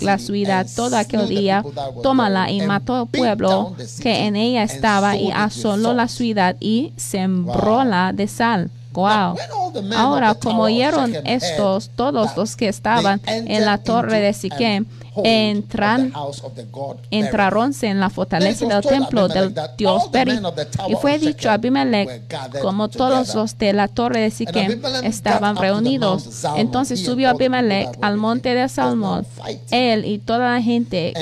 B: la ciudad todo aquel día, tómala y mató al pueblo que en ella estaba y asoló la ciudad y sembróla de sal. Ahora, como oyeron estos, todos los que estaban en la torre de Siquem, Entran, entraron en la fortaleza del templo del dios Beri. Y fue dicho a Abimelech, como todos los de la torre de Siquem estaban reunidos. Entonces subió Abimelech al monte de Salmón, él y toda la gente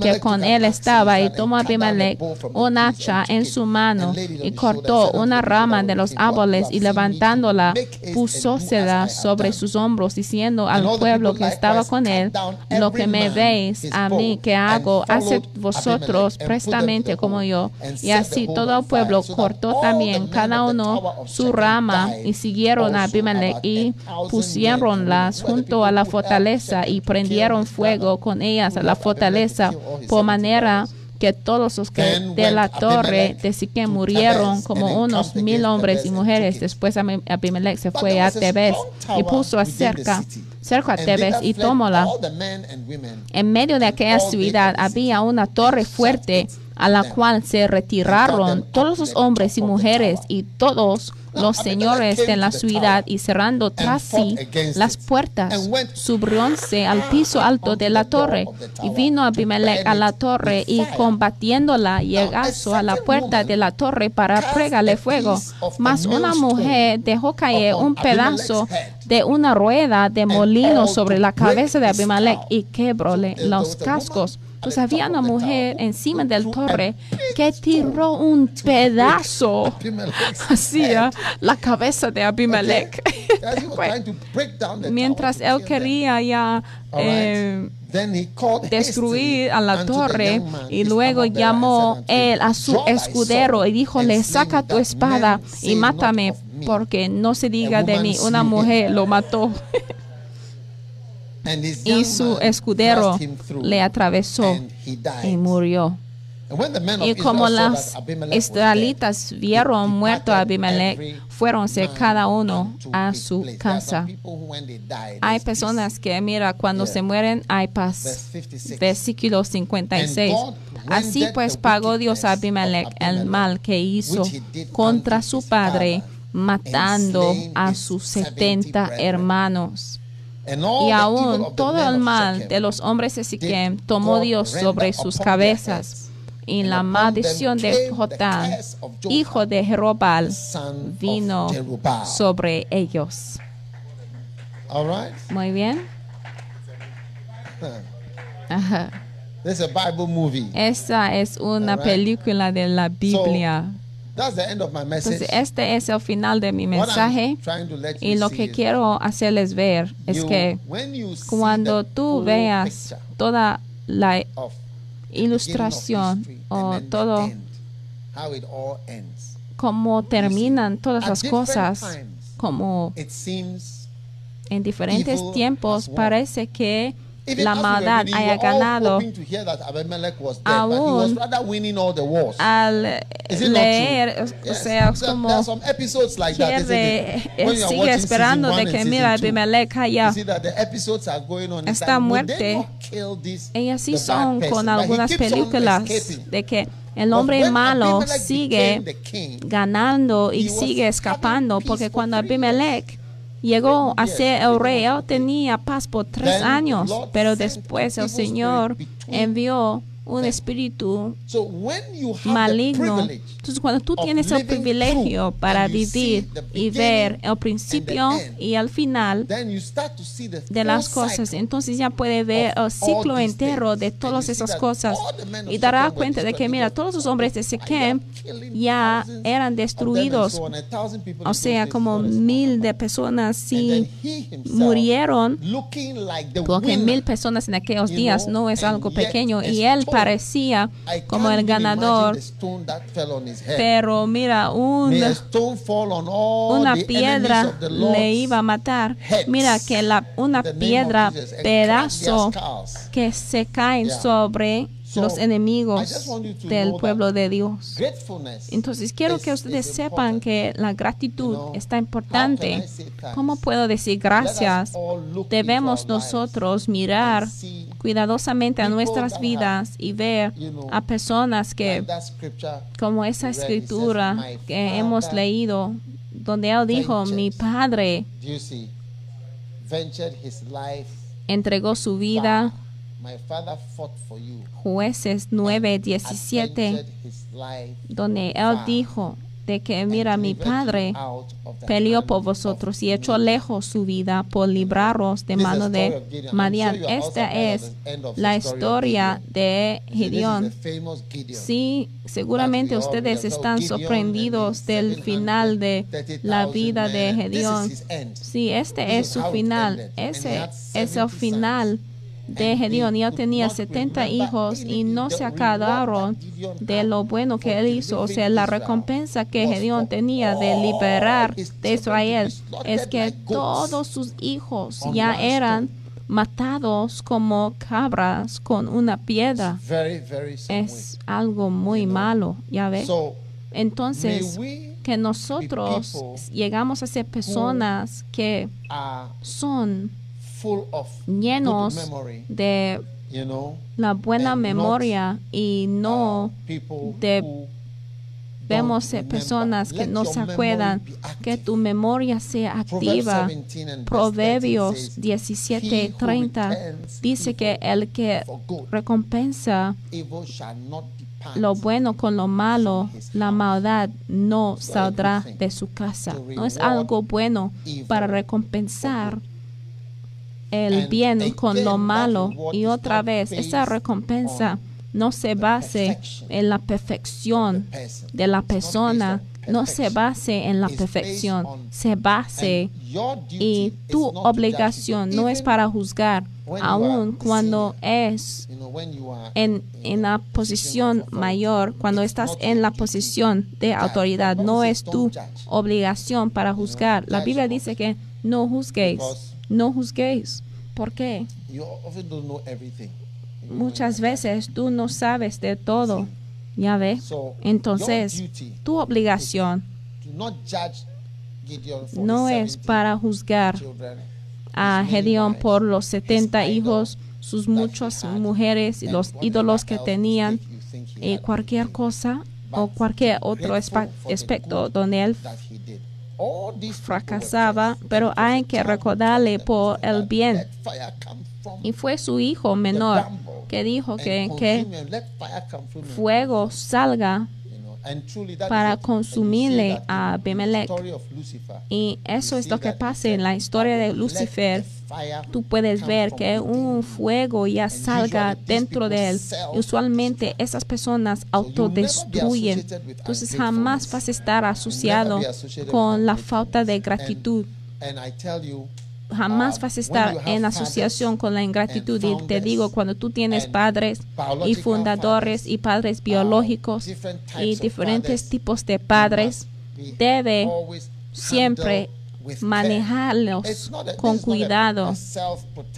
B: que con él estaba, y tomó Abimelech un hacha en su mano y cortó una rama de los árboles y levantándola puso seda sobre sus hombros, diciendo al pueblo que estaba con él, lo que me veis a mí que hago, haced vosotros prestamente como yo. Y así todo el pueblo cortó también cada uno su rama y siguieron a Abimelech y pusieronlas junto a la fortaleza y prendieron fuego con ellas a la fortaleza por manera que todos los que de la torre de Siquén murieron como unos mil hombres y mujeres. Después Abimelech se fue a Tebes y puso acerca cerca a Tebes y tomóla. En medio de aquella ciudad había una torre fuerte a la cual se retiraron todos los hombres y mujeres y todos los señores de la ciudad y cerrando tras sí las puertas, subieronse al piso alto de la torre y vino Abimelech a la torre y combatiéndola llegó a la puerta de la torre para pregarle fuego. Mas una mujer dejó caer un pedazo de una rueda de molino sobre la cabeza de Abimelech y quebróle los cascos. Pues había una mujer encima del torre que tiró un pedazo hacia *laughs* ¿eh? la cabeza de Abimelech. *laughs* mientras él quería ya eh, destruir a la torre y luego llamó él a su escudero y dijo, le saca tu espada y mátame porque no se diga de mí, una mujer lo mató. *laughs* y su escudero le atravesó y murió. Y como las israelitas vieron muerto a Abimelech, fueronse cada uno a su casa. Hay personas que, mira, cuando se mueren hay paz. Versículo 56. Así pues pagó Dios a Abimelech el mal que hizo contra su padre, matando a sus 70 hermanos. Y aún todo el mal de los hombres de Siquem tomó Dios sobre sus cabezas. Y la maldición de Jotán, hijo de Jerobal, vino sobre ellos. Muy bien. Esa es una película de la Biblia este es el final de mi mensaje. Y lo que quiero hacerles ver es que cuando tú veas toda la ilustración o todo cómo terminan todas las cosas, como en diferentes tiempos parece que la maldad haya ganado, aún al leer, o sea, como quiere, eh, sigue esperando de que mira Abimelech haya esta muerte. Y así son con algunas películas de que el hombre malo sigue ganando y sigue escapando, porque cuando Abimelech Llegó a ser el rey, tenía paz por tres años, pero después el Señor envió un espíritu maligno. Entonces, cuando tú tienes el privilegio para vivir y ver el principio y el final de las cosas, entonces ya puede ver el ciclo entero de todas esas cosas y dará cuenta de que, mira, todos los hombres de Siquem ya eran destruidos, o sea, como mil de personas sí murieron, porque mil personas en aquellos días no es algo pequeño y él parecía como el ganador. Pero mira, una piedra le iba a matar. Mira que una piedra, pedazo que se caen sobre los enemigos del pueblo de Dios. Entonces quiero que ustedes sepan que la gratitud está importante. ¿Cómo puedo decir gracias? Debemos nosotros mirar cuidadosamente a nuestras vidas y ver a personas que, como esa escritura que hemos leído, donde él dijo, mi padre entregó su vida. Jueces 917 donde él dijo, de que, mira, mi padre peleó por vosotros y echó lejos su vida por libraros de mano de Madian. Esta es la historia de Gideon. Sí, seguramente ustedes están sorprendidos del final de la vida de Gideon. Sí, este es su final. Ese es el final de ya tenía 70 hijos y no se acabaron de lo bueno que él hizo. O sea, la recompensa que Gedeón tenía de oh, liberar de Israel es que todos sus hijos ya eran matados como cabras con una piedra. Es algo muy malo, ya ves? Entonces, que nosotros llegamos a ser personas que son llenos de la buena memoria y no de vemos personas que no se acuerdan que tu memoria sea activa. Proverbios 17:30 dice que el que recompensa lo bueno con lo malo, la maldad no saldrá de su casa. No es algo bueno para recompensar el bien con lo malo y otra vez esa recompensa no se base en la perfección de la persona, no se base en la perfección, se base y tu obligación no es para juzgar, aun cuando es en, en la posición mayor, cuando estás en la posición de autoridad, no es tu obligación para juzgar. La Biblia dice que no juzguéis no juzguéis. ¿Por qué? Muchas veces tú no sabes de todo. Ya ves. Entonces, tu obligación no es para juzgar a Gedeón por los 70 hijos, sus muchas mujeres y los ídolos que tenían y eh, cualquier cosa o cualquier otro aspecto donde él fracasaba, pero hay que recordarle por el bien. Y fue su hijo menor que dijo que, que fuego salga para consumirle a Abimelech. Y eso es lo que pasa en la historia de Lucifer. Tú puedes ver que un fuego ya salga dentro de él. Usualmente esas personas autodestruyen. Entonces jamás vas a estar asociado con la falta de gratitud jamás um, vas a estar en asociación con la ingratitud. Y te digo, cuando tú tienes padres y fundadores y padres um, biológicos y diferentes tipos de padres, debe siempre manejarlos con cuidado.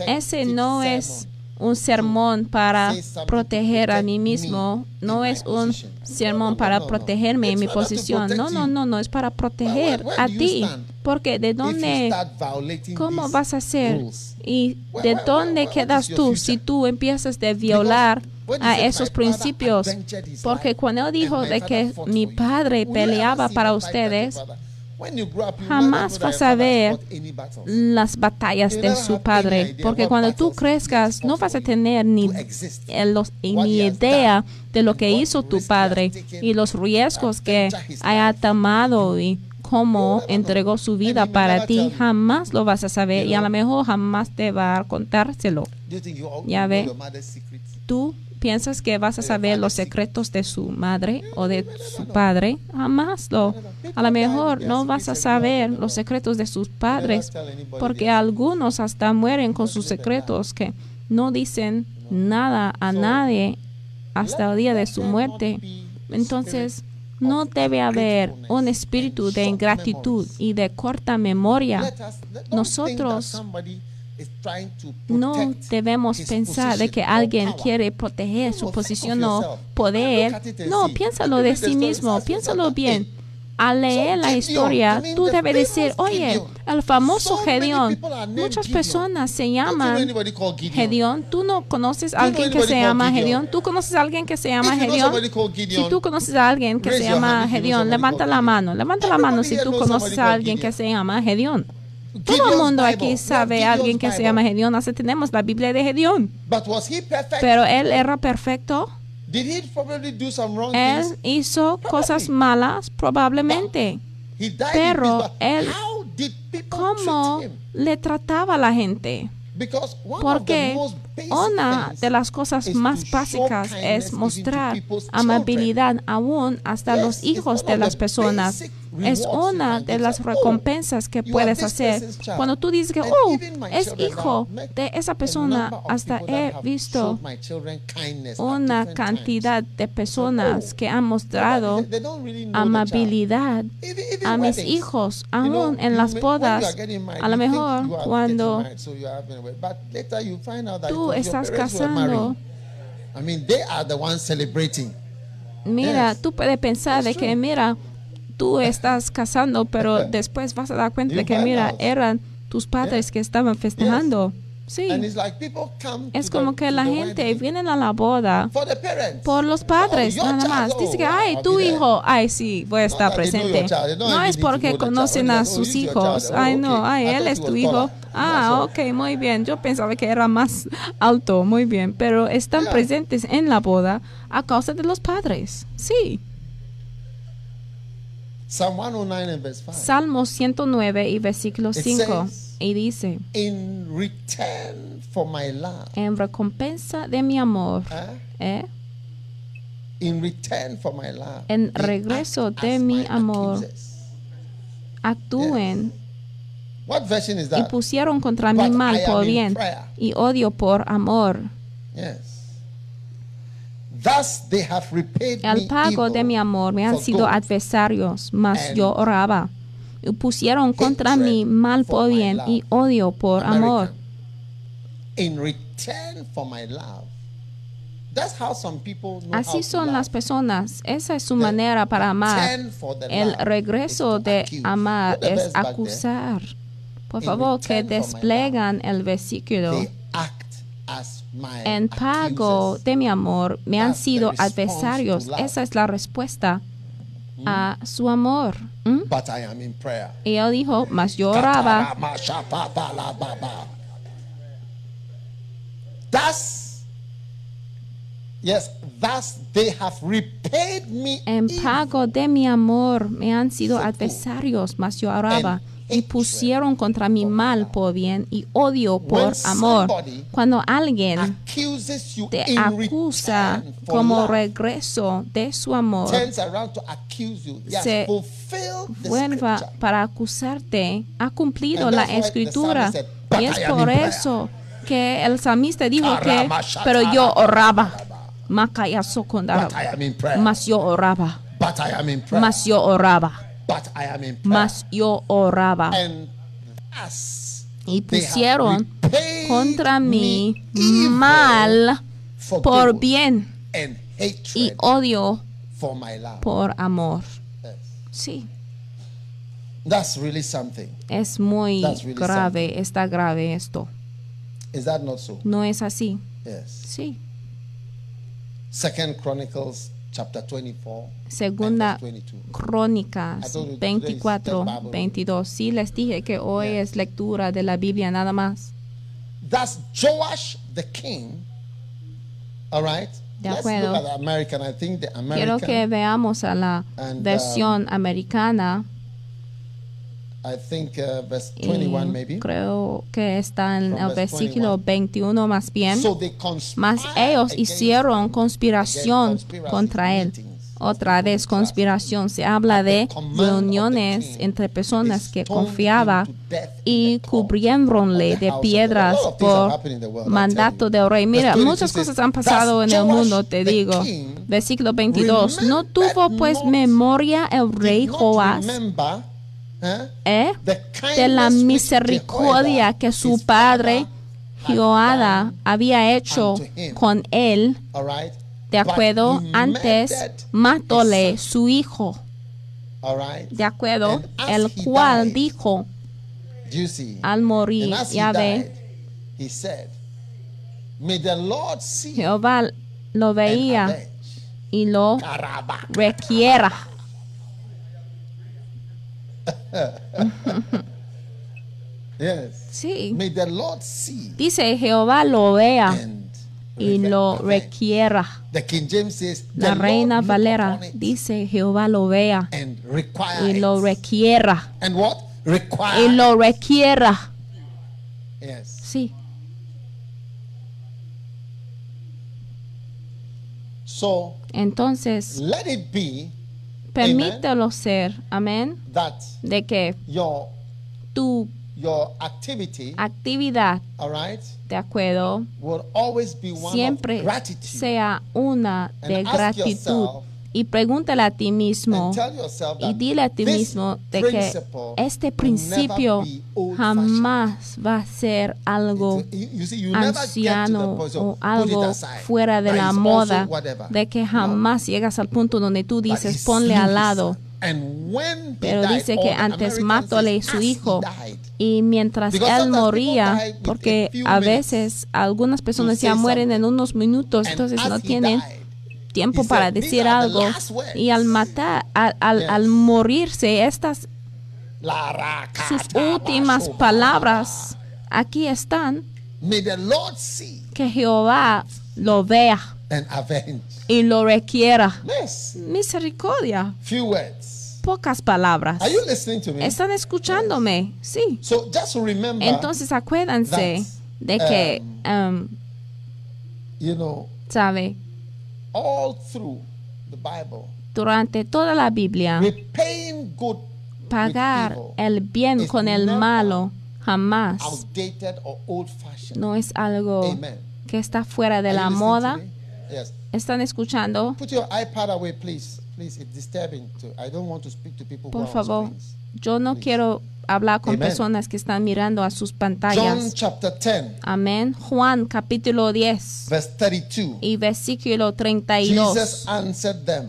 B: Ese no es un sermón para proteger a mí mismo, no es un sermón para protegerme en mi posición. No, no, no, no, es para proteger a ti. Porque de dónde, ¿cómo vas a hacer? ¿Y de dónde quedas tú si tú empiezas de violar a esos principios? Porque cuando él dijo de que mi padre peleaba para ustedes, jamás vas a ver las batallas de su padre, porque cuando tú crezcas no vas a tener ni, eh, los, ni idea de lo que hizo tu padre y los riesgos que haya tomado y cómo entregó su vida para ti, jamás lo vas a saber y a lo mejor jamás te va a contárselo. Ya ve, tú piensas que vas a saber los secretos de su madre o de su padre, jamás lo. A lo mejor no vas a saber los secretos de sus padres, porque algunos hasta mueren con sus secretos que no dicen nada a nadie hasta el día de su muerte. Entonces, no debe haber un espíritu de ingratitud y de corta memoria. Nosotros no debemos pensar de que alguien quiere proteger su posición o poder. No, piénsalo de sí mismo, piénsalo bien. Al leer la historia, tú debes decir, oye, el famoso Gedeón, muchas personas se llaman Gedeón. Tú no conoces a alguien que se llama Gedeón. Tú conoces a alguien que se llama Gedeón. Si tú conoces a alguien que se llama Gedeón, levanta la mano. Levanta la mano si tú conoces a alguien que se llama Gedeón. Todo el mundo aquí sabe a alguien que se llama Gedeón. Así tenemos la Biblia de Gedeón. Pero él era perfecto. él hizo cosas malas probablemente. Pero él, ¿cómo le trataba a la gente? Porque una de las cosas más básicas es mostrar amabilidad aún hasta los hijos de las personas. Es una de las oh, recompensas que puedes hacer. Cuando tú dices que, oh, es hijo de esa persona, hasta he visto una cantidad de personas oh, que han mostrado amabilidad a mis hijos, aún en las bodas. A lo mejor cuando tú estás casando, mira, tú puedes pensar de que, mira, tú estás casando, pero después vas a dar cuenta de que, mira, eran tus padres que estaban festejando. Sí. Es como que la gente viene a la boda por los oh, padres, nada más. Dice que, oh, ay, tu hijo, ay, sí, voy a estar presente. No es porque conocen a sus hijos. Ay, no, ay, él es tu hijo. Ah, ok, muy bien. Yo pensaba que era más *laughs* alto, muy bien. Pero están presentes en la boda a causa de los padres. Sí. Oh Salmo 109 y versículo 5. y dice, en recompensa de mi amor, ¿Eh? ¿eh? en regreso de mi amor, actúen. What version is Y pusieron contra mí mal por bien y odio por amor el pago de mi amor me han sido adversarios, mas yo oraba. Pusieron contra mí mal por y odio por amor. Así son las personas. Esa es su manera para amar. El regreso de amar es acusar. Por favor, que desplegan el versículo en pago de mi amor me han sido adversarios. Esa es la respuesta a su amor. Y él dijo, mas yo oraba. en pago de mi amor me han sido adversarios, mas yo oraba y pusieron contra mí mal por bien y odio por amor. Cuando alguien te acusa como regreso de su amor, se vuelva para acusarte, ha cumplido la escritura y es por eso que el samista dijo que, pero yo oraba, mas yo oraba, mas yo oraba. But I am in Mas yo oraba. And thus y pusieron contra mí mal por bien and y odio for my love. por amor. Yes. Sí. That's really something. Es muy That's really grave, something. está grave esto. Is that not so? No es así. Yes. Sí. Second Chronicles Segunda Crónicas 24, 22. Si les dije que hoy es lectura de la Biblia nada más. Joash the king. All right. De acuerdo. Quiero que veamos a la uh, versión americana. I uh, Creo que está en el versículo 21. más bien. más ellos hicieron conspiración contra él. Otra vez conspiración. Se habla de reuniones entre personas que confiaba y cubriéronle de piedras por mandato del rey. Mira, muchas cosas han pasado en el mundo, te digo. Versículo 22. No tuvo pues memoria el rey Joás ¿Eh? de la misericordia que su padre Jehová había hecho con él. De acuerdo, antes matóle su hijo. De acuerdo, el cual dijo al morir, ya ve, Jehová lo veía y lo requiera. *laughs* Sí. Dice Jehová lo vea y lo requiera. La Reina Valera dice Jehová lo vea y lo requiera. And what? Y lo requiera. Yes. Sí. Entonces, let it be Permítelo ser, amén, de que your, tu actividad, de acuerdo, siempre sea una de gratitud y pregúntale a ti mismo y dile a ti mismo de que este principio jamás va a ser algo anciano o algo fuera de la moda, de que jamás llegas al punto donde tú dices ponle al lado. Pero dice que antes a su hijo y mientras él moría, porque a veces algunas personas ya mueren en unos minutos, entonces no tienen tiempo para decir algo. Y al matar, al, morirse, estas sus últimas palabras aquí están. Que Jehová lo vea y lo requiera. Misericordia. Pocas palabras. ¿Están escuchándome? Sí. Entonces acuérdense de que, um, um ¿sabe? all through the Bible, durante toda la Biblia, pagar el bien con el malo jamás outdated or old fashioned. no es algo que está fuera de la moda. ¿Están escuchando? Put your iPad away, please. Please, it's disturbing. To, I don't want to speak to people Por who favor, yo no quiero hablar con personas que están mirando a sus pantallas. 10, Amén. Juan capítulo 10 y versículo 32. Jesus answered them,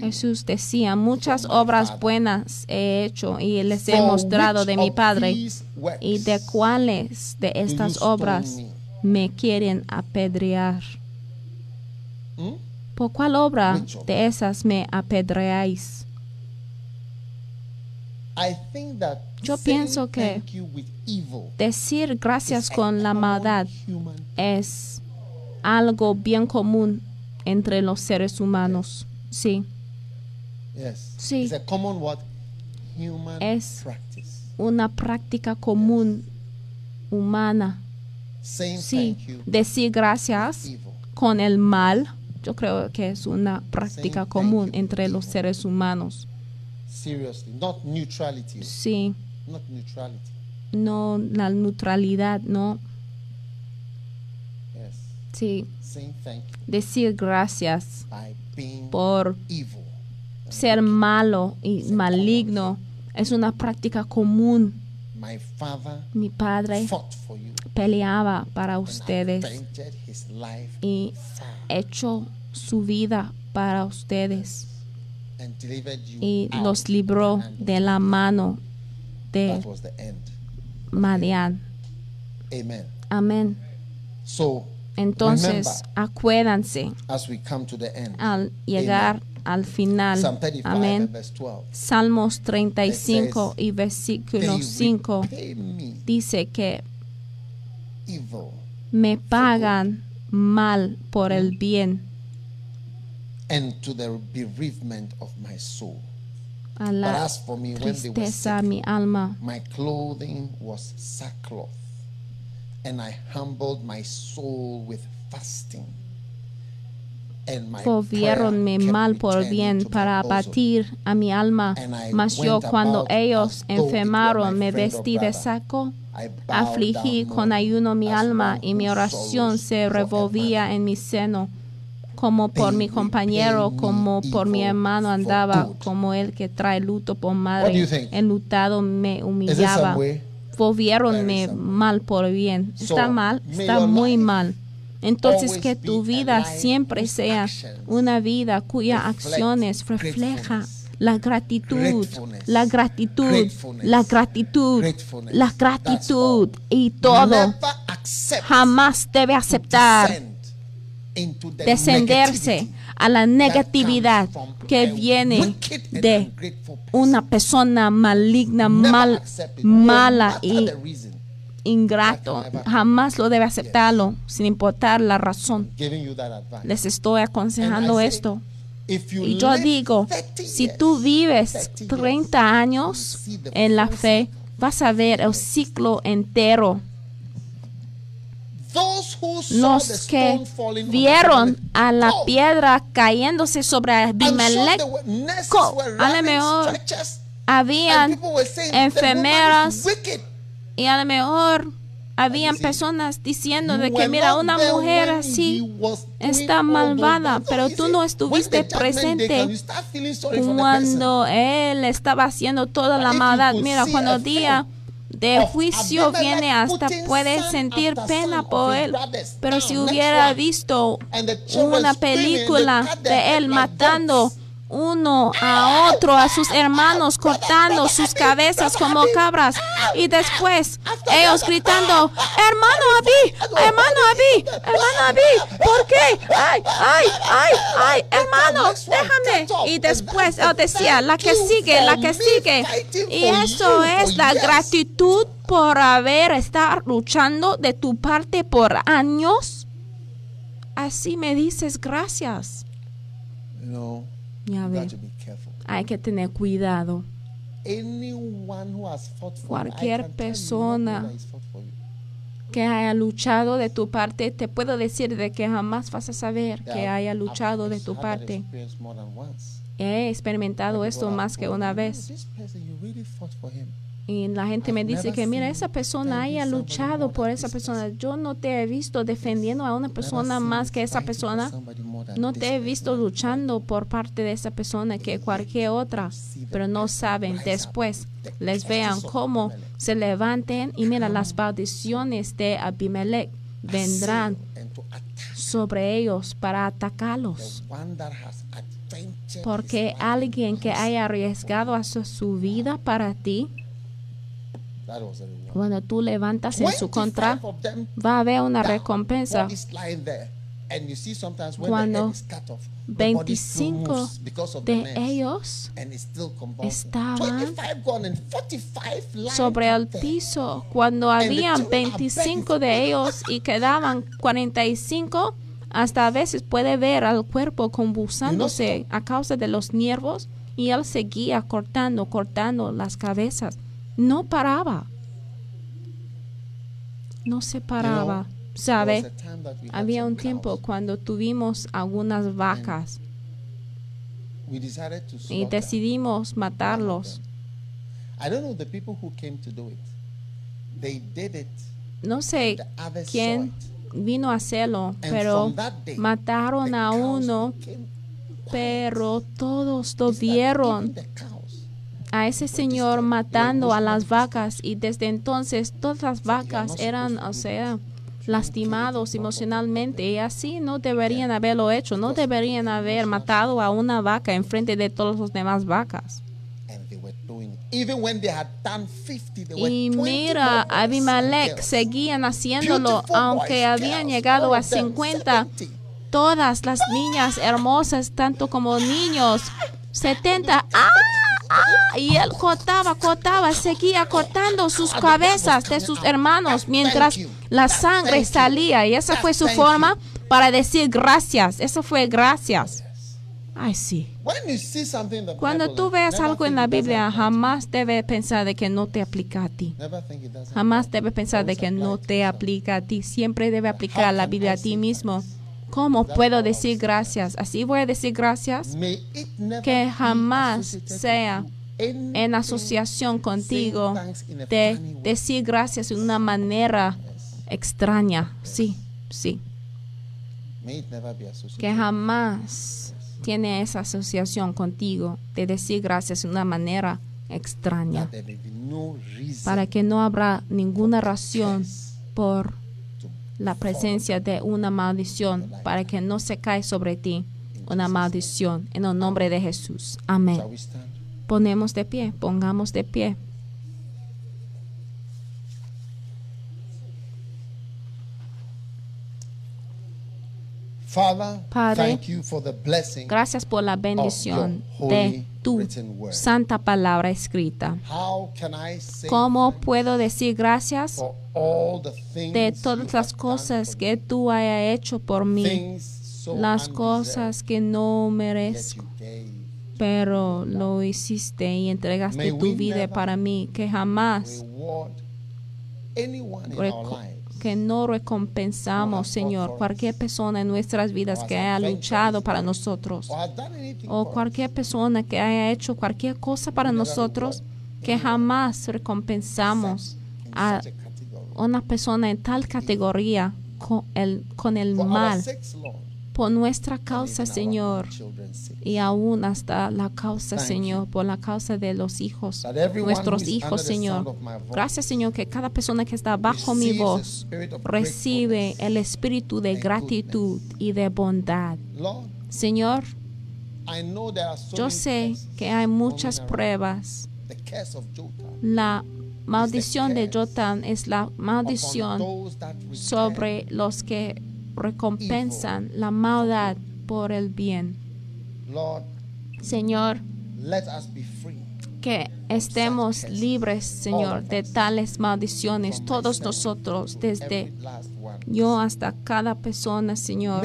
B: Jesús decía, muchas obras buenas he hecho y les he mostrado de mi Padre. ¿Y de cuáles de estas obras me? quieren apedrear? Hmm? ¿Por cuál obra de esas me apedreáis? Yo pienso que decir gracias con la maldad es algo bien común entre los seres humanos. Sí. Sí. Es una práctica común humana. Sí. Decir gracias con el mal yo creo que es una práctica común entre los seres humanos. Seriously, not neutrality. Sí. No, la neutralidad, no. Sí. Decir gracias por ser malo y maligno es una práctica común. Mi padre for peleaba para ustedes y echó su vida para ustedes y los libró de la mano de Madian. Amén. Entonces, acuérdense al llegar al final. Amén. Salmos 35 y versículo 5 dice que me pagan mal por el bien. And to the bereavement of my soul. as for me, when they were sick, mi alma. my clothing was sackcloth, and I humbled my soul with fasting. me mal por bien para abatir a mi alma, mas yo cuando ellos enfermaron me vestí de saco. Afligí con ayuno mi alma y mi oración se revolvía en mi seno. Como por mi compañero, como por mi hermano andaba, como el que trae luto por madre. Enlutado me humillaba. Volvieronme mal por bien. Está mal, está muy mal. Entonces que tu vida siempre sea una vida cuya acciones reflejan la gratitud, la gratitud, la gratitud, la gratitud y todo. Jamás debe aceptar descenderse a la negatividad que viene de una persona maligna, mala y ingrato. Jamás lo debe aceptarlo, sin importar la razón. Les estoy aconsejando esto. Y yo digo, si tú vives 30 años en la fe, vas a ver el ciclo entero. Los que vieron a la piedra cayéndose sobre Abimelech, a lo mejor habían enfermeras y a lo mejor habían personas diciendo de que mira, una mujer así está malvada, pero tú no estuviste presente cuando él estaba haciendo toda la maldad. Mira, cuando el día de juicio viene hasta puedes sentir pena por él. Pero si hubiera visto una película de él matando uno a otro, a sus hermanos, cortando sus cabezas como cabras. Y después ellos gritando, hermano Abi hermano Abi hermano Abi ¿por qué? Ay, ay, ay, ay, hermano, déjame. Y después él oh, decía, la que sigue, la que sigue. Y eso es la gratitud por haber estado luchando de tu parte por años. Así me dices gracias. No ya Hay que tener cuidado. Cualquier persona que haya luchado de tu parte, te puedo decir de que jamás vas a saber que haya luchado de tu parte. He experimentado esto más que una vez. Y la gente me dice que, mira, esa persona haya luchado por esa persona. Yo no te he visto defendiendo a una persona más que esa persona. No te he visto luchando por parte de esa persona que cualquier otra. Pero no saben. Después les vean cómo se levanten y mira las maldiciones de Abimelech vendrán sobre ellos para atacarlos. Porque alguien que haya arriesgado a su vida para ti, cuando tú levantas en su contra, va a haber una recompensa. Cuando 25 de ellos estaban sobre el piso, cuando habían 25 de ellos y quedaban 45, hasta a veces puede ver al cuerpo convulsándose a causa de los nervios y él seguía cortando, cortando las cabezas no paraba. No se paraba. ¿Sabe? Había un tiempo cuando tuvimos algunas vacas y decidimos matarlos. No sé quién vino a hacerlo, pero mataron a uno, pero todos lo vieron a ese señor matando a las vacas y desde entonces todas las vacas eran, o sea, lastimados emocionalmente y así no deberían haberlo hecho, no deberían haber matado a una vaca en frente de todas las demás vacas. Y mira, Abimelech seguían haciéndolo, aunque habían llegado a 50. Todas las niñas hermosas, tanto como niños, 70. ¡Ah! Y él cortaba, cortaba, seguía cortando sus cabezas de sus hermanos mientras la sangre salía. Y esa fue su forma para decir gracias. Eso fue gracias. Ay, sí. Cuando tú veas algo en la Biblia, jamás debe pensar de que no te aplica a ti. Jamás debe pensar de que no te aplica a ti. Siempre debe aplicar la Biblia a ti mismo. ¿Cómo puedo decir gracias? Así voy a decir gracias. Que jamás sea en asociación contigo de decir gracias de una manera extraña. Sí, sí. Que jamás tiene esa asociación contigo de decir gracias de una manera extraña. Para que no habrá ninguna razón por la presencia de una maldición para que no se cae sobre ti una maldición en el nombre de Jesús. Amén. Ponemos de pie, pongamos de pie. Padre, gracias por la bendición de tu santa palabra escrita. ¿Cómo puedo decir gracias de todas las cosas que tú hayas hecho por mí? las cosas que no merezco, pero lo hiciste y entregaste tu vida para mí, que jamás que no recompensamos, Señor, cualquier persona en nuestras vidas que haya luchado para nosotros o cualquier persona que haya hecho cualquier cosa para nosotros que jamás recompensamos a una persona en tal categoría con el, con el mal por nuestra causa, Señor, y aún hasta la causa, Señor, por la causa de los hijos, nuestros hijos, Señor. Gracias, Señor, que cada persona que está bajo mi voz recibe el espíritu de gratitud y de bondad. Señor, yo sé que hay muchas pruebas. La maldición de Jotan es la maldición sobre los que recompensan la maldad por el bien. Señor, que estemos libres, Señor, de tales maldiciones, todos nosotros, desde yo hasta cada persona, Señor.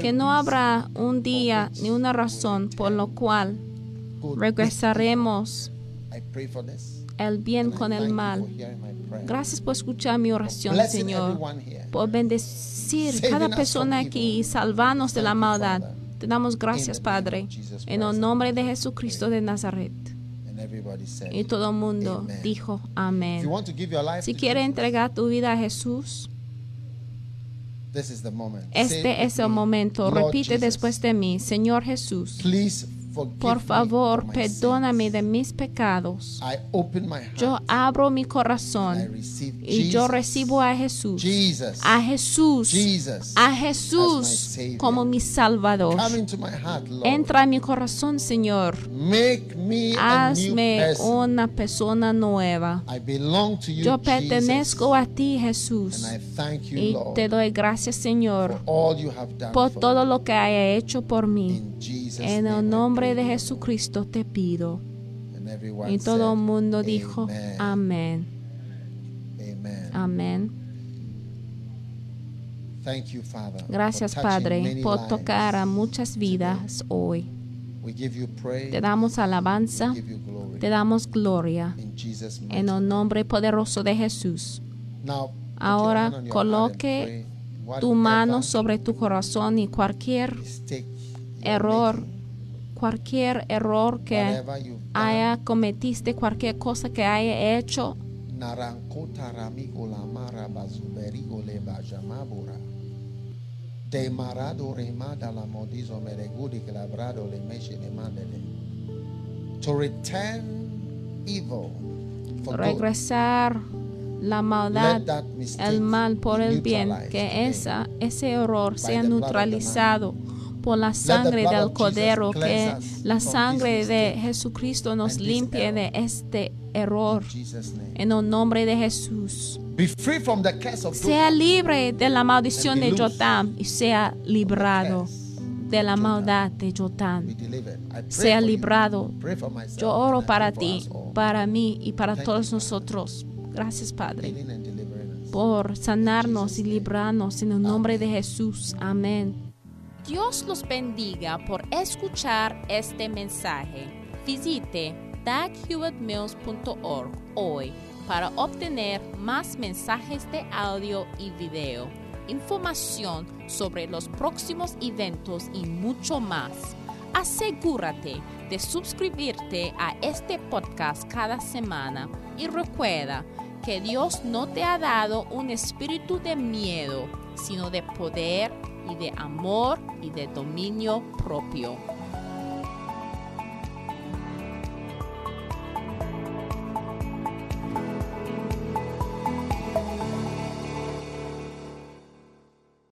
B: Que no habrá un día ni una razón por lo cual regresaremos el bien con el mal. Gracias por escuchar mi oración, Señor. Por bendecir cada persona aquí y salvarnos de la maldad. Te damos gracias, Padre, en el nombre de Jesucristo de Nazaret. Y todo el mundo dijo amén. Si quiere entregar tu vida a Jesús, este es el momento. Repite después de mí, Señor Jesús. Por favor, perdóname de mis pecados. Yo abro mi corazón y yo recibo a Jesús. A Jesús. A Jesús como mi Salvador. Entra en mi corazón, Señor. Hazme una persona nueva. Yo pertenezco a ti, Jesús. Y te doy gracias, Señor, por todo lo que has hecho por mí. En el nombre de Jesucristo te pido. Y todo el mundo dijo, amén. Amén. Gracias, Padre, por tocar a muchas vidas hoy. Te damos alabanza, te damos gloria en el nombre poderoso de Jesús. Ahora coloque tu mano sobre tu corazón y cualquier error, cualquier error que haya cometiste, cualquier cosa que haya hecho. To return evil. Regresar la maldad, el mal por el bien, que esa, ese error sea neutralizado por la sangre del Cordero, que la sangre de Jesucristo nos limpie de este error. En el nombre de Jesús. Sea libre de la maldición de Jotam y sea librado de la maldad de Jotam. Sea librado. Yo oro para ti, para mí y para todos nosotros. Gracias, Padre, por sanarnos y librarnos en el nombre de Jesús. Amén.
A: Dios los bendiga por escuchar este mensaje. Visite daghewittmills.org hoy para obtener más mensajes de audio y video, información sobre los próximos eventos y mucho más. Asegúrate de suscribirte a este podcast cada semana y recuerda que Dios no te ha dado un espíritu de miedo, sino de poder, y de amor y de dominio propio.